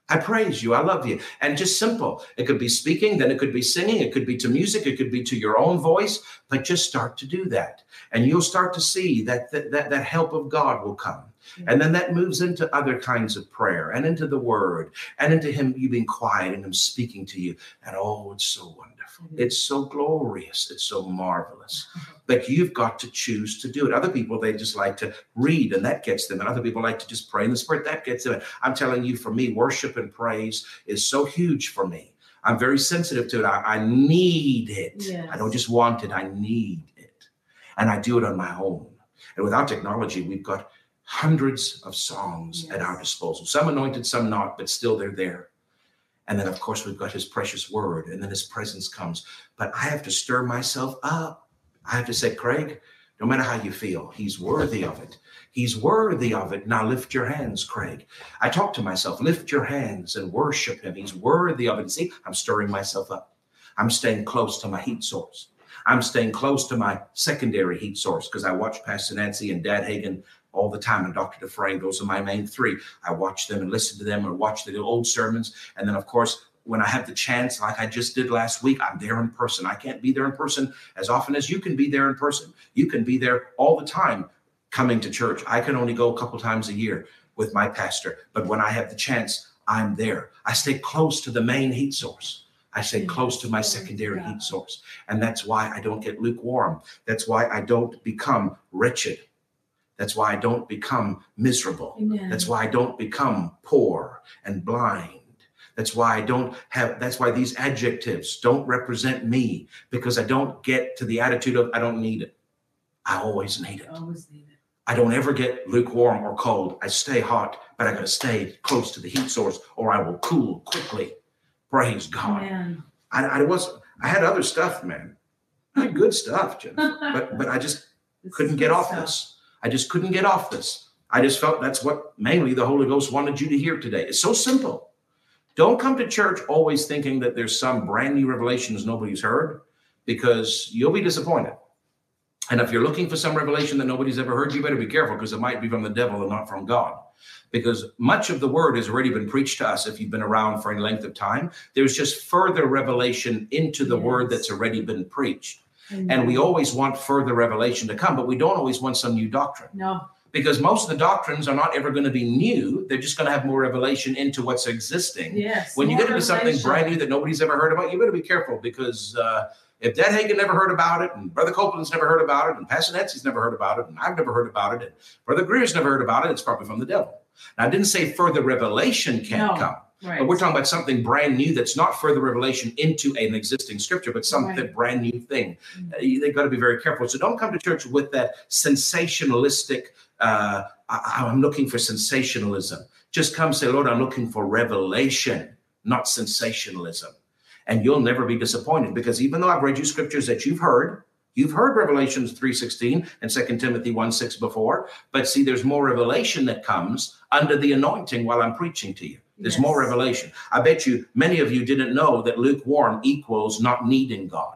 Speaker 1: I praise you. I love you. And just simple. It could be speaking, then it could be singing, it could be to music, it could be to your own voice, but just start to do that. And you'll start to see that that, that, that help of God will come. And then that moves into other kinds of prayer and into the word and into Him, you being quiet and Him speaking to you. And oh, it's so wonderful.
Speaker 2: Is.
Speaker 1: It's so glorious. It's so marvelous. Mm-hmm. But you've got to choose to do it. Other people, they just like to read and that gets them. And other people like to just pray in the Spirit, that gets them. I'm telling you, for me, worship and praise is so huge for me. I'm very sensitive to it. I, I need it.
Speaker 2: Yes.
Speaker 1: I don't just want it, I need it. And I do it on my own. And without technology, we've got hundreds of songs at our disposal. Some anointed, some not, but still they're there. And then, of course, we've got his precious word, and then his presence comes. But I have to stir myself up. I have to say, Craig, no matter how you feel, he's worthy of it. He's worthy of it. Now lift your hands, Craig. I talk to myself, lift your hands and worship him. He's worthy of it. See, I'm stirring myself up. I'm staying close to my heat source. I'm staying close to my secondary heat source because I watch Pastor Nancy and Dad Hagin all the time and Dr. Dufresne. Those are my main three. I watch them and listen to them or watch the old sermons. And then, of course, when I have the chance, like I just did last week, I'm there in person. I can't be there in person as often as you can be there in person. You can be there all the time coming to church. I can only go a couple times a year with my pastor. But when I have the chance, I'm there. I stay close to the main heat source. I stay close to my secondary heat source. And that's why I don't get lukewarm. That's why I don't become wretched. That's why I don't become miserable.
Speaker 2: Amen.
Speaker 1: That's why I don't become poor and blind. That's why I don't have, that's why these adjectives don't represent me because I don't get to the attitude of I don't need it. I always need it.
Speaker 2: Always need it.
Speaker 1: I don't ever get lukewarm or cold. I stay hot, but I got to stay close to the heat source or I will cool quickly. Praise God.
Speaker 2: Amen.
Speaker 1: I, I was, I had other stuff, man. I had good stuff, Jennifer, but, but I just *laughs* couldn't get off
Speaker 2: stuff.
Speaker 1: this. I just couldn't get off this. I just felt that's what mainly the Holy Ghost wanted you to hear today. It's so simple. Don't come to church always thinking that there's some brand new revelations nobody's heard because you'll be disappointed. And if you're looking for some revelation that nobody's ever heard, you better be careful because it might be from the devil and not from God. Because much of the word has already been preached to us if you've been around for any length of time. There's just further revelation into the word that's already been preached.
Speaker 2: Amen.
Speaker 1: And we always want further revelation to come, but we don't always want some new doctrine
Speaker 2: no.
Speaker 1: because most of the doctrines are not ever going to be new. They're just going to have more revelation into what's existing.
Speaker 2: Yes.
Speaker 1: When you get into something brand new that nobody's ever heard about, you better be careful because uh, if Dad Hagin never heard about it, and Brother Copeland's never heard about it, and Pastor Nancy's never heard about it, and I've never heard about it, and Brother Greer's never heard about it, it's probably from the devil. Now, I didn't say further revelation can't
Speaker 2: No.
Speaker 1: come. Right. But we're talking about something brand new that's not further revelation into an existing scripture, but something right. brand new thing. Mm-hmm. Uh, they've got to be very careful. So don't come to church with that sensationalistic, uh, I, I'm looking for sensationalism. Just come say, Lord, I'm looking for revelation, not sensationalism. And you'll never be disappointed because even though I've read you scriptures that you've heard, You've heard Revelations 3:16 and 2 Timothy 1:6 before, but see, there's more revelation that comes under the anointing while I'm preaching to you. There's yes. more revelation. I bet you many of you didn't know that lukewarm equals not needing God.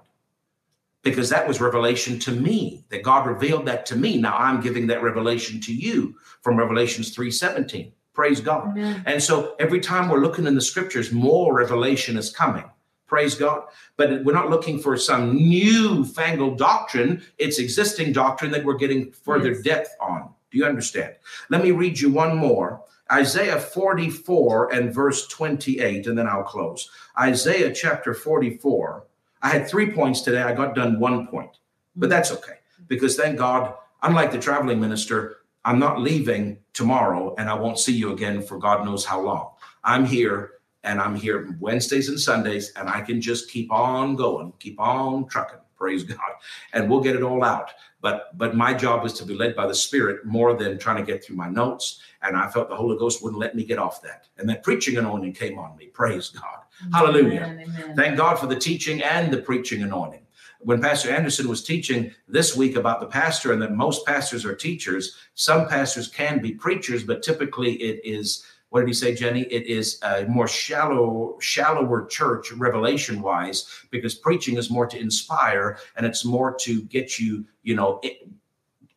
Speaker 1: Because that was revelation to me, that God revealed that to me. Now I'm giving that revelation to you from Revelations 3:17. Praise God. Amen. And so every time we're looking in the scriptures, more revelation is coming. Praise God. But we're not looking for some new fangled doctrine. It's existing doctrine that we're getting further yes. depth on. Do you understand? Let me read you one more. Isaiah 44 and verse 28, and then I'll close. Isaiah chapter 44. I had three points today. I got done one point, but hmm. that's okay because thank God, unlike the traveling minister, I'm not leaving tomorrow and I won't see you again for God knows how long. I'm here and I'm here Wednesdays and Sundays, and I can just keep on going, keep on trucking. Praise God, and we'll get it all out. But but my job is to be led by the Spirit more than trying to get through my notes. And I felt the Holy Ghost wouldn't let me get off that. And that preaching anointing came on me. Praise God, amen, Hallelujah! Amen. Thank God for the teaching and the preaching anointing when Pastor Anderson was teaching this week about the pastor and that most pastors are teachers, some pastors can be preachers, but typically it is what did he say, Jenny? It is a more shallow, shallower church, revelation wise, because preaching is more to inspire and it's more to get you, you know, it,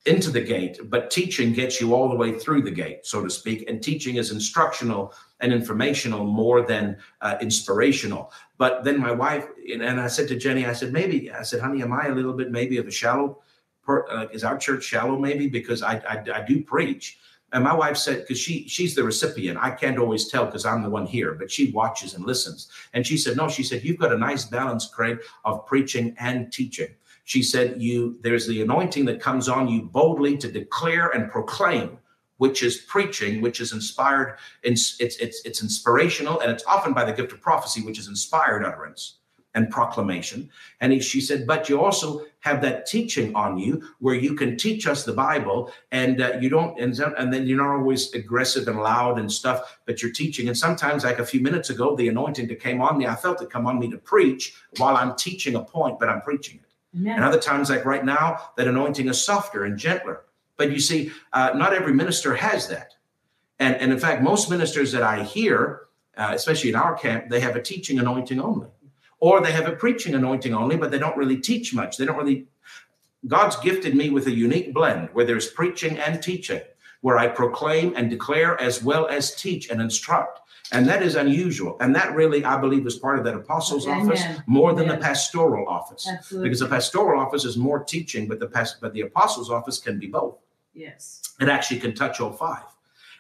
Speaker 1: into the gate, but teaching gets you all the way through the gate, so to speak. And teaching is instructional and informational more than uh, inspirational. But then my wife, and I said to Jenny, I said, maybe, I said, honey, am I a little bit maybe of a shallow, per, uh, is our church shallow maybe? Because I, I, I do preach and my wife said, because she she's the recipient, I can't always tell because I'm the one here, but she watches and listens. And she said, no, she said, you've got a nice balance, Craig, of preaching and teaching. She said, you there's the anointing that comes on you boldly to declare and proclaim, which is preaching, which is inspired. It's it's it's, inspirational, and it's often by the gift of prophecy, which is inspired utterance and proclamation. And he, she said, but you also have that teaching on you where you can teach us the Bible and uh, you don't, and, and then you're not always aggressive and loud and stuff, but you're teaching. And sometimes, like a few minutes ago, the anointing that came on me, I felt it come on me to preach while I'm teaching a point, but I'm preaching it. Amen. And other times, like right now, that anointing is softer and gentler. But you see, uh, not every minister has that. And, and in fact, most ministers that I hear, uh, especially in our camp, they have a teaching anointing only or they have a preaching anointing only, but they don't really teach much. They don't really. God's gifted me with a unique blend where there's preaching and teaching, where I proclaim and declare as well as teach and instruct. And that is unusual. And that really, I believe, is part of that apostles' Amen. office more than the pastoral office. Absolutely. Because the pastoral office is more teaching, but the past, but the apostles' office can be both.
Speaker 2: Yes.
Speaker 1: It actually can touch all five.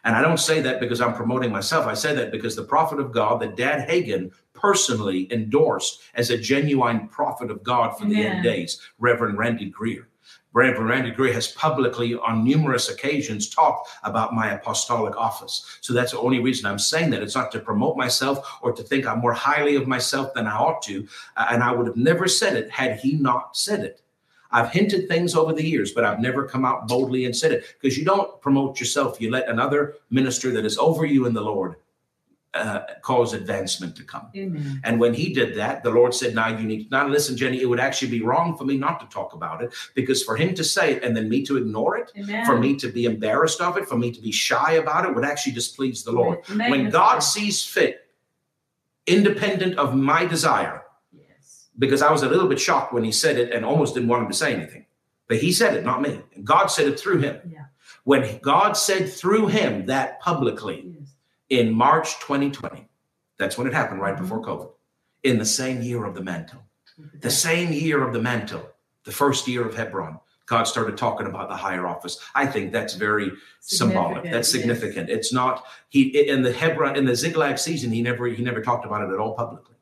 Speaker 1: And I don't say that because I'm promoting myself. I say that because the prophet of God that Dad Hagin personally endorsed as a genuine prophet of God for Amen. the end days, Reverend Randy Greer. Reverend Randy Greer has publicly, on numerous occasions, talked about my apostolic office. So that's the only reason I'm saying that. It's not to promote myself or to think I'm more highly of myself than I ought to. Uh, and I would have never said it had he not said it. I've hinted things over the years, but I've never come out boldly and said it because you don't promote yourself. You let another minister that is over you in the Lord uh, cause advancement to come. Amen. And when he did that, the Lord said, Now you need now listen, Jenny, it would actually be wrong for me not to talk about it because for him to say it and then me to ignore it, Amen. for me to be embarrassed of it, for me to be shy about it would actually displease the Lord. Amen. When God sees fit, independent of my desire, because I was a little bit shocked when he said it and almost didn't want him to say anything. But he said it, not me. And God said it through him. Yeah. When God said through him that publicly yes. In March 2020, that's when it happened, right mm-hmm. before COVID, in the same year of the mantle, the same year of the mantle, the first year of Hebron, God started talking about the higher office. I think that's very symbolic. That's significant. Yes. It's not he in the Hebron in the Ziklag season. He never he never talked about it at all publicly.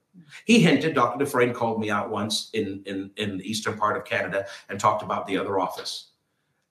Speaker 1: He hinted, Dr. Dufresne called me out once in, in, in the eastern part of Canada and talked about the other office.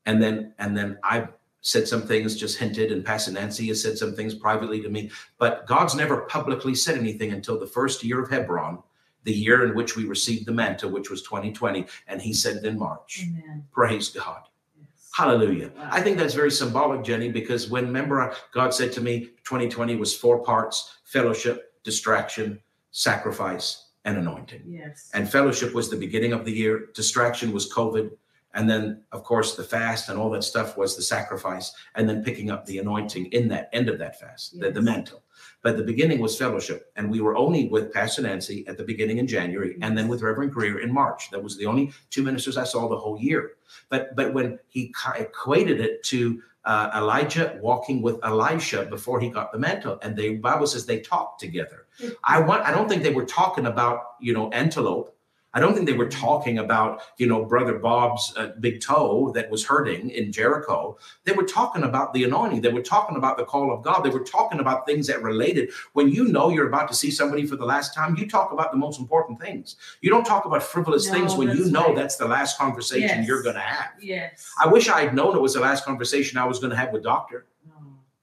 Speaker 1: And then, and then I, said some things, just hinted, and Pastor Nancy has said some things privately to me. But God's never publicly said anything until the first year of Hebron, the year in which we received the mantle, which was 2020, and He said it in March.
Speaker 2: Amen.
Speaker 1: Praise God.
Speaker 2: Yes.
Speaker 1: Hallelujah.
Speaker 2: Wow.
Speaker 1: I think that's very symbolic, Jenny, because when remember God said to me 2020 was four parts fellowship, distraction, sacrifice, and anointing.
Speaker 2: Yes.
Speaker 1: And fellowship was the beginning of the year, distraction was COVID. And then, of course, the fast and all that stuff was the sacrifice, and then picking up the anointing in that end of that fast, the, the mantle. But the beginning was fellowship, and we were only with Pastor Nancy at the beginning in January, and then with Reverend Greer in March. That was the only two ministers I saw the whole year. But but when he equated it to uh, Elijah walking with Elisha before he got the mantle, and the Bible says they talked together. I want. I don't think they were talking about you know antelope. I don't think they were talking about you know brother Bob's uh, big toe that was hurting in Jericho. They were talking about the anointing. They were talking about the call of God. They were talking about things that related. When you know you're about to see somebody for the last time, you talk about the most important things. You don't talk about frivolous
Speaker 2: No,
Speaker 1: things when you know
Speaker 2: right.
Speaker 1: that's the last conversation
Speaker 2: Yes.
Speaker 1: you're going to have.
Speaker 2: Yes.
Speaker 1: I wish I had known it was the last conversation I was going to have with Doctor
Speaker 2: No.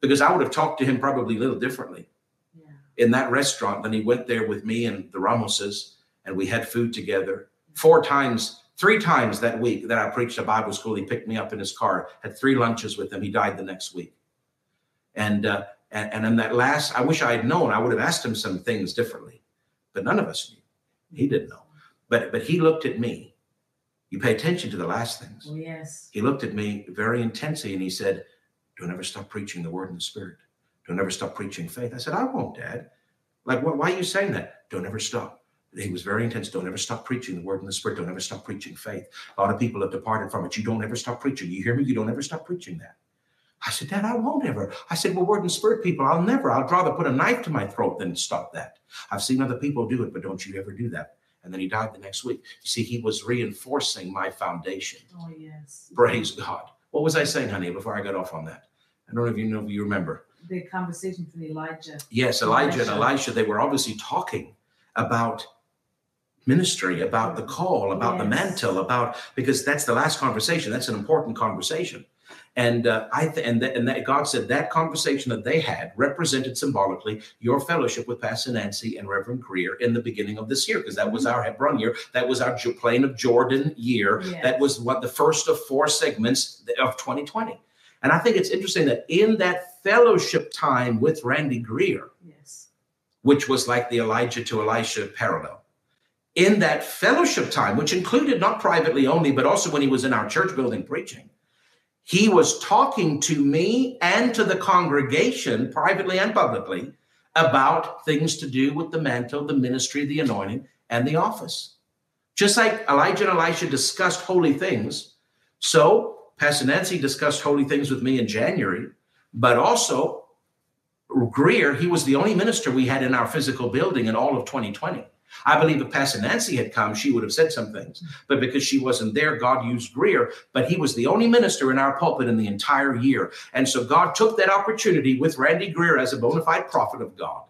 Speaker 1: because I would have talked to him probably a little differently
Speaker 2: Yeah.
Speaker 1: in that restaurant. Then he went there with me and the Ramoses, and we had food together. Four times, three times that week that I preached a Bible school, he picked me up in his car, had three lunches with him. He died the next week. And uh, and, and in that last, I wish I had known. I would have asked him some things differently, but none of us knew. He didn't know. But but he looked at me. You pay attention to the last things.
Speaker 2: Oh, yes.
Speaker 1: He looked at me very intensely and he said, Don't ever stop preaching the word and the spirit. Don't ever stop preaching faith. I said, I won't, Dad. Like, wh- why are you saying that? Don't ever stop. He was very intense. Don't ever stop preaching the word and the spirit. Don't ever stop preaching faith. A lot of people have departed from it. You don't ever stop preaching. You hear me? You don't ever stop preaching that. I said, Dad, I won't ever. I said, Well, word and spirit people, I'll never. I'd rather put a knife to my throat than stop that. I've seen other people do it, but don't you ever do that. And then he died the next week. You see, he was reinforcing my foundation.
Speaker 2: Oh, yes.
Speaker 1: Praise God. What was I saying, honey, before I got off on that? I don't know if you know if you remember.
Speaker 2: The conversation from Elijah.
Speaker 1: Yes, Elijah and
Speaker 2: Elisha.
Speaker 1: Elisha, they were obviously talking about ministry, about the call, about the mantle, about because that's the last conversation. That's an important conversation. And uh, I th- and, th- and that God said that conversation that they had represented symbolically your fellowship with Pastor Nancy and Reverend Greer in the beginning of this year, because that was our Hebron year. That was our Plain of Jordan year.
Speaker 2: Yes.
Speaker 1: That was what the first of four segments of 2020. And I think it's interesting that in that fellowship time with Randy Greer,
Speaker 2: Yes.
Speaker 1: which was like the Elijah to Elisha parallel. In that fellowship time, which included not privately only, but also when he was in our church building preaching, he was talking to me and to the congregation, privately and publicly, about things to do with the mantle, the ministry, the anointing, and the office. Just like Elijah and Elisha discussed holy things, so Pastor Nancy discussed holy things with me in January, but also Greer, he was the only minister we had in our physical building in all of 2020. I believe if Pastor Nancy had come, she would have said some things. But because she wasn't there, God used Greer. But he was the only minister in our pulpit in the entire year. And so God took that opportunity with Randy Greer as a bona fide prophet of God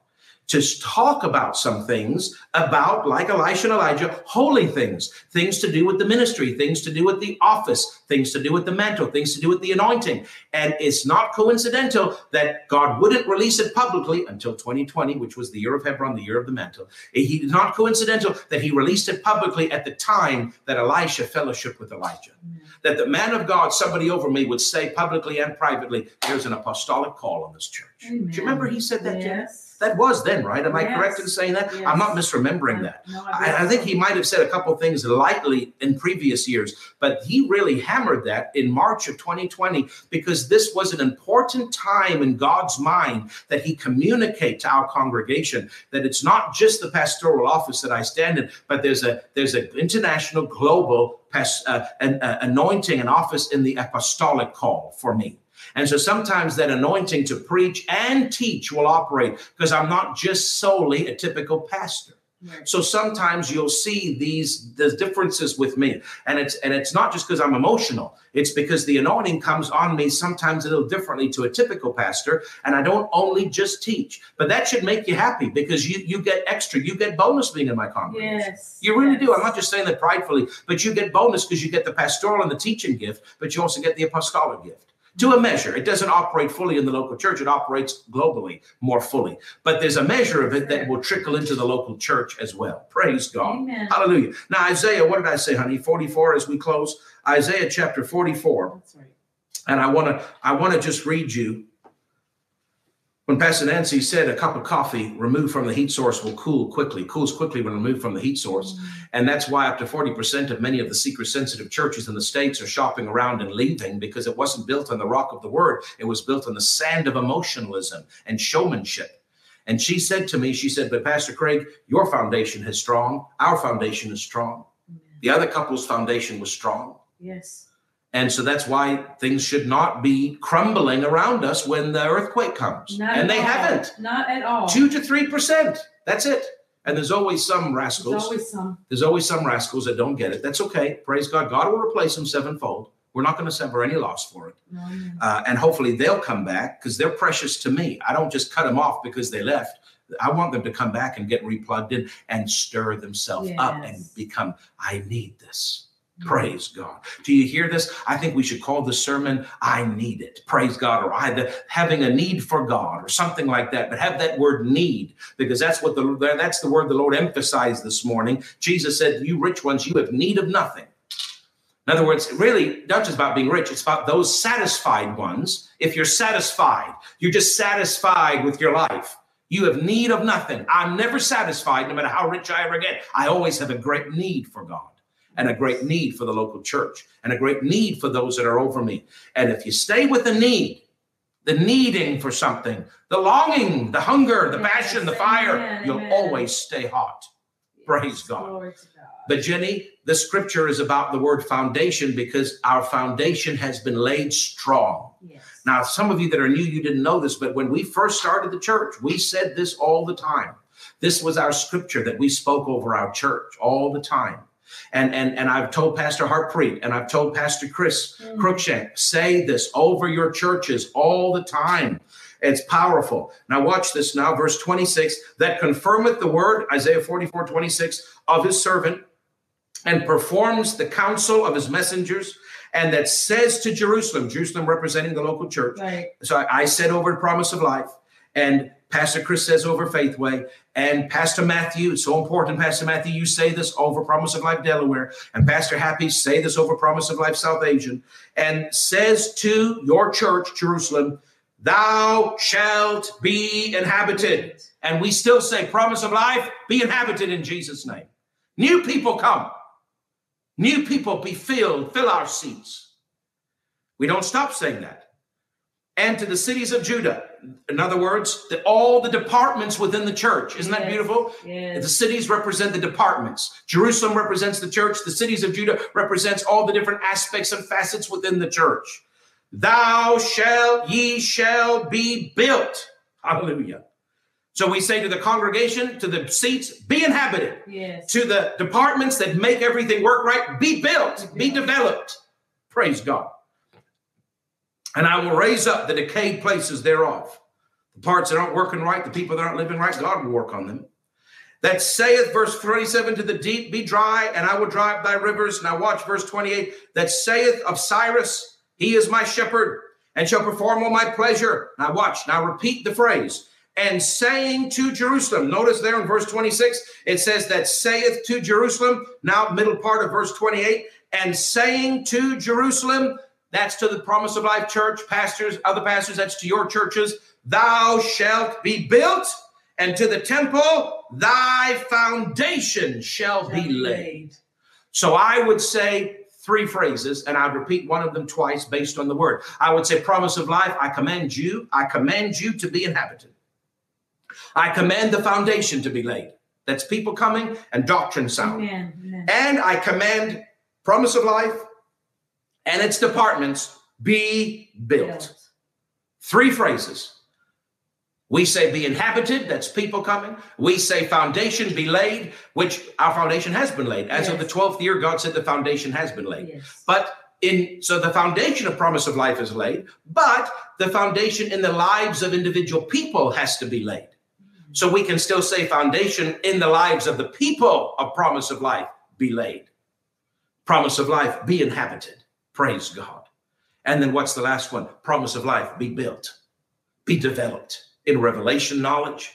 Speaker 1: to talk about some things about, like Elisha and Elijah, holy things, things to do with the ministry, things to do with the office, things to do with the mantle, things to do with the anointing. And it's not coincidental that God wouldn't release it publicly until 2020, which was the year of Hebron, the year of the mantle. It is not coincidental that he released it publicly at the time that Elisha fellowshiped with Elijah.
Speaker 2: Amen.
Speaker 1: That the man of God, somebody over me, would say publicly and privately, there's an apostolic call on this church. Do you remember he said that?
Speaker 2: Yes.
Speaker 1: That was then, right? Am I correct in saying that?
Speaker 2: Yes.
Speaker 1: I'm not misremembering that.
Speaker 2: No,
Speaker 1: I, I think he might have said a couple of things lightly in previous years, but he really hammered that in March of 2020 because this was an important time in God's mind that he communicate to our congregation that it's not just the pastoral office that I stand in, but there's a there's an international global pas- uh, an, uh, anointing and office in the apostolic call for me. And so sometimes that anointing to preach and teach will operate because I'm not just solely a typical pastor. So sometimes you'll see these the differences with me, and it's and it's not just because I'm emotional. It's because the anointing comes on me sometimes a little differently to a typical pastor, and I don't only just teach. But that should make you happy because you you get extra, you get bonus being in my congregation.
Speaker 2: Yes.
Speaker 1: You really do. I'm not just saying that pridefully, but you get bonus because you get the pastoral and the teaching gift, but you also get the apostolic gift. To a measure. It doesn't operate fully in the local church, it operates globally more fully. But there's a measure of it that will trickle into the local church as well. Praise God.
Speaker 2: Amen.
Speaker 1: Hallelujah. Now, Isaiah, what did I say, honey? 44 as we close. Isaiah chapter 44.
Speaker 2: That's right.
Speaker 1: And I want to I want to just read you when Pastor Nancy said a cup of coffee removed from the heat source will cool quickly, cools quickly when removed from the heat source. And that's why up to 40% of many of the seeker sensitive churches in the States are shopping around and leaving because it wasn't built on the rock of the word. It was built on the sand of emotionalism and showmanship. And she said to me, she said, But Pastor Craig, your foundation is strong. Our foundation is strong. The other couple's foundation was strong.
Speaker 2: Yes.
Speaker 1: And so that's why things should not be crumbling around us when the earthquake comes.
Speaker 2: Not
Speaker 1: and they
Speaker 2: all.
Speaker 1: haven't.
Speaker 2: Not at all.
Speaker 1: Two to three percent. That's it. And there's always some
Speaker 2: There's
Speaker 1: rascals.
Speaker 2: always some.
Speaker 1: There's always some rascals that don't get it. That's okay. Praise God. God will replace them sevenfold. We're not going to suffer any loss for it. Uh, and hopefully they'll come back because they're precious to me. I don't just cut them off because they left. I want them to come back and get replugged in and stir themselves up and become, I need this. Praise God. Do you hear this? I think we should call the sermon I need it. Praise God or I the, having a need for God or something like that. But have that word need because that's what the that's the word the Lord emphasized this morning. Jesus said, "You rich ones, you have need of nothing." In other words, really, not just about being rich, it's about those satisfied ones. If you're satisfied, you're just satisfied with your life. You have need of nothing. I'm never satisfied, no matter how rich I ever get. I always have a great need for God and a great need for the local church and a great need for those that are over me. And if you stay with the need, the needing for something, the longing, the hunger, the passion, the fire, you'll always stay hot. Praise God.
Speaker 2: God.
Speaker 1: But Jenny, the scripture is about the word foundation because our foundation has been laid strong.
Speaker 2: Yes.
Speaker 1: Now, some of you that are new, you didn't know this, but when we first started the church, we said this all the time. This was our scripture that we spoke over our church all the time. And and and I've told Pastor Harpreet and I've told Pastor Chris
Speaker 2: Mm.
Speaker 1: Crookshank, say this over your churches all the time. It's powerful. Now, watch this now, verse 26 that confirmeth the word, Isaiah 44 26, of his servant, and performs the counsel of his messengers, and that says to Jerusalem, Jerusalem representing the local church.
Speaker 2: Right.
Speaker 1: So I, I said over the Promise of Life, and Pastor Chris says over Faithway, and Pastor Matthew, it's so important, Pastor Matthew, you say this over Promise of Life Delaware, and Pastor Happy say this over Promise of Life South Asian, and says to your church, Jerusalem, Thou shalt be inhabited. And we still say, Promise of Life, be inhabited in Jesus' name. New people come. New people be filled, fill our seats. We don't stop saying that. And to the cities of Judah. In other words, the, all the departments within the church. Isn't that
Speaker 2: Yes.
Speaker 1: beautiful? The cities represent the departments. Jerusalem represents the church. The cities of Judah represents all the different aspects and facets within the church. Thou shall, ye shall be built. Hallelujah. So we say to the congregation, to the seats, be inhabited.
Speaker 2: Yes.
Speaker 1: To the departments that make everything work right, be built, be
Speaker 2: Be built.
Speaker 1: developed. Praise God. And I will raise up the decayed places thereof. The parts that aren't working right, the people that aren't living right, God will work on them. That saith, verse 27, to the deep, be dry, and I will dry up thy rivers. Now watch verse 28. That saith of Cyrus, he is my shepherd, and shall perform all my pleasure. Now watch, now repeat the phrase. And saying to Jerusalem, notice there in verse 26, it says that saith to Jerusalem, now middle part of verse 28, and saying to Jerusalem, that's to the promise of life church, pastors, other pastors, that's to your churches, thou shalt be built, and to the temple, thy foundation shall be laid. So I would say three phrases, and I'd repeat one of them twice based on the word. I would say, Promise of life, I command you, I command you to be inhabited. I command the foundation to be laid. That's people coming and doctrine sound.
Speaker 2: Amen. Amen.
Speaker 1: And I command Promise of life and its departments be built. Three phrases. We say be inhabited, that's people coming. We say foundation be laid, which our foundation has been laid. As of the 12th year, God said the foundation has been laid.
Speaker 2: Yes.
Speaker 1: But in so the foundation of promise of life is laid, but the foundation in the lives of individual people has to be laid. So we can still say foundation in the lives of the people of promise of life be laid. Promise of life be inhabited. Praise God. And then what's the last one? Promise of life be built, be developed in revelation knowledge,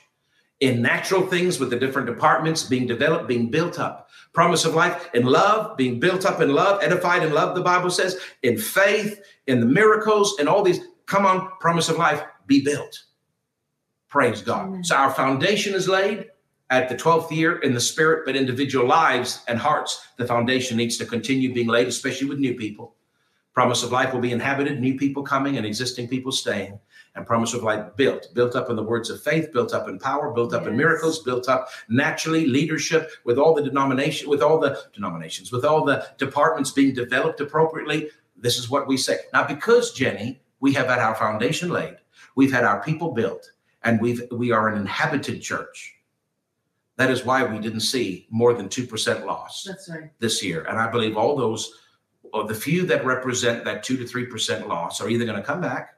Speaker 1: in natural things with the different departments being developed, being built up. Promise of life in love, being built up in love, edified in love, the Bible says, in faith, in the miracles, and all these. Come on, promise of life, be built. Praise God.
Speaker 2: Amen.
Speaker 1: So our foundation is laid at the 12th year in the spirit, but individual lives and hearts, the foundation needs to continue being laid, especially with new people. Promise of life will be inhabited, new people coming and existing people staying. And promise of life built, built up in the words of faith, built up in power, built up in miracles, built up naturally, leadership with all the denomination, with all the denominations, with all the departments being developed appropriately. This is what we say. Now, because Jenny, we have had our foundation laid, we've had our people built, and we've we are an inhabited church. That is why we didn't see more than 2% loss
Speaker 2: That's right.
Speaker 1: this year. And I believe all those, or the few that represent that 2 to 3% loss, are either going to come back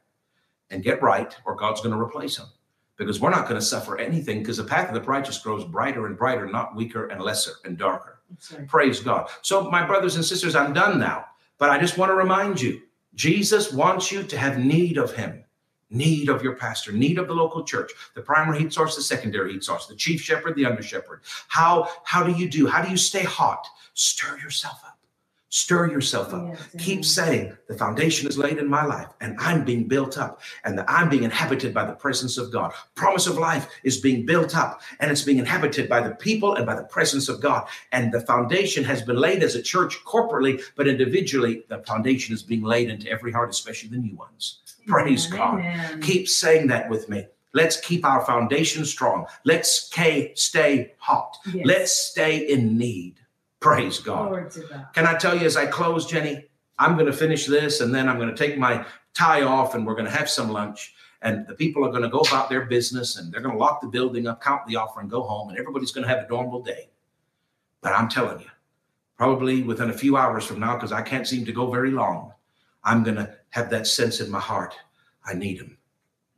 Speaker 1: and get right or God's going to replace them. Because we're not going to suffer anything because the path of the righteous grows brighter and brighter, not weaker and lesser and darker. Praise God. So, my brothers and sisters, I'm done now. But I just want to remind you Jesus wants you to have need of Him, need of your pastor, need of the local church, the primary heat source, the secondary heat source, the chief shepherd, the under shepherd. How, how do you do? How do you stay hot? Stir yourself up. Stir yourself up.
Speaker 2: Yes,
Speaker 1: Keep saying the foundation is laid in my life and I'm being built up and that I'm being inhabited by the presence of God. Promise of life is being built up and it's being inhabited by the people and by the presence of God. And the foundation has been laid as a church corporately, but individually, the foundation is being laid into every heart, especially the new ones. Praise
Speaker 2: Amen,
Speaker 1: God. Keep saying that with me. Let's keep our foundation strong. Let's stay, stay hot.
Speaker 2: Yes.
Speaker 1: Let's stay in need. Praise God.
Speaker 2: God.
Speaker 1: Can I tell you as I close, Jenny? I'm going to finish this and then I'm going to take my tie off and we're going to have some lunch. And the people are going to go about their business and they're going to lock the building up, count the offering, go home, and everybody's going to have a normal day. But I'm telling you, probably within a few hours from now, because I can't seem to go very long, I'm going to have that sense in my heart. I need him.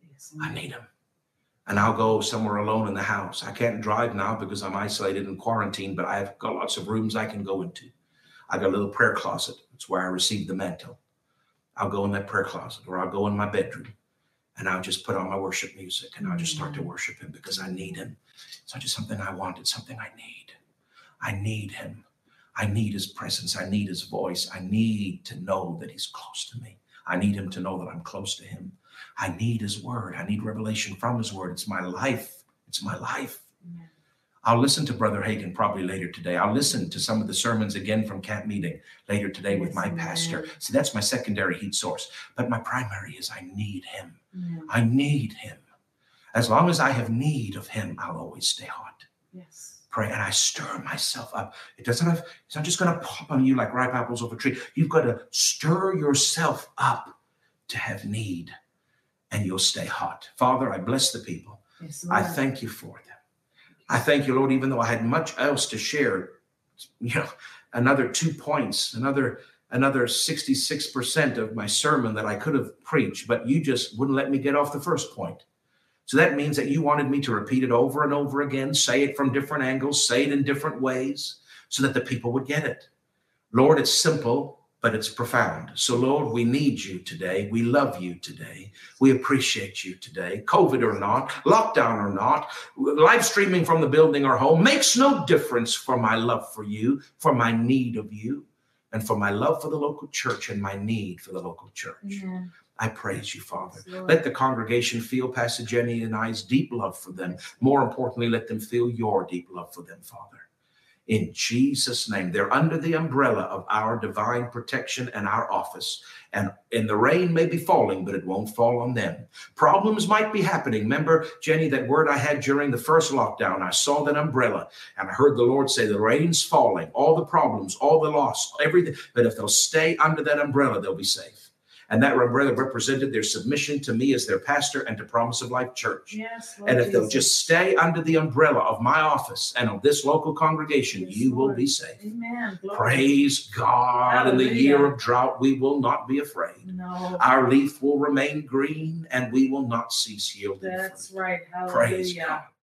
Speaker 2: Yes,
Speaker 1: I need him. And I'll go somewhere alone in the house. I can't drive now because I'm isolated and quarantined, but I've got lots of rooms I can go into. I've got a little prayer closet. It's where I received the mantle. I'll go in that prayer closet or I'll go in my bedroom and I'll just put on my worship music and I'll just start to mm. worship him because I need him. It's not just something I want, it's something I need. I need him. I need his presence. I need his voice. I need to know that he's close to me. I need him to know that I'm close to him. I need his word. I need revelation from his word. It's my life. It's my life.
Speaker 2: Amen.
Speaker 1: I'll listen to Brother Hagin probably later today. I'll listen to some of the sermons again from camp meeting later today with my
Speaker 2: amen.
Speaker 1: pastor. See, that's my secondary heat source. But my primary is I need him.
Speaker 2: Amen.
Speaker 1: I need him. As long as I have need of him, I'll always stay hot.
Speaker 2: Yes.
Speaker 1: Pray and I stir myself up. It doesn't have, it's not just going to pop on you like ripe apples off a tree. You've got to stir yourself up to have need and you'll stay hot. Father, I bless the people.
Speaker 2: Yes,
Speaker 1: I thank you for them. I thank you, Lord, even though I had much else to share, you know, another two points, another another 66% of my sermon that I could have preached, but you just wouldn't let me get off the first point. So that means that you wanted me to repeat it over and over again, say it from different angles, say it in different ways, so that the people would get it. Lord, it's simple, but it's profound. So, Lord, we need you today. We love you today. We appreciate you today. COVID or not, lockdown or not, live streaming from the building or home makes no difference for my love for you, for my need of you, and for my love for the local church and my need for the local church. I praise you, Father.
Speaker 2: Lord.
Speaker 1: Let the congregation feel Pastor Jenny and I's deep love for them. More importantly, let them feel your deep love for them, Father. In Jesus' name, they're under the umbrella of our divine protection and our office. And, and the rain may be falling, but it won't fall on them. Problems might be happening. Remember, Jenny, that word I had during the first lockdown? I saw that umbrella and I heard the Lord say, The rain's falling, all the problems, all the loss, everything. But if they'll stay under that umbrella, they'll be safe. And that umbrella represented their submission to me as their pastor and to Promise of Life Church.
Speaker 2: Yes, Lord
Speaker 1: And if they'll just stay under the umbrella of my office and of this local congregation,
Speaker 2: Yes,
Speaker 1: you will be safe.
Speaker 2: Amen. Glory.
Speaker 1: Praise God. In the year of drought, we will not be afraid.
Speaker 2: No,
Speaker 1: Our leaf will remain green and we will not cease yielding fruit.
Speaker 2: that's right.
Speaker 1: Praise God.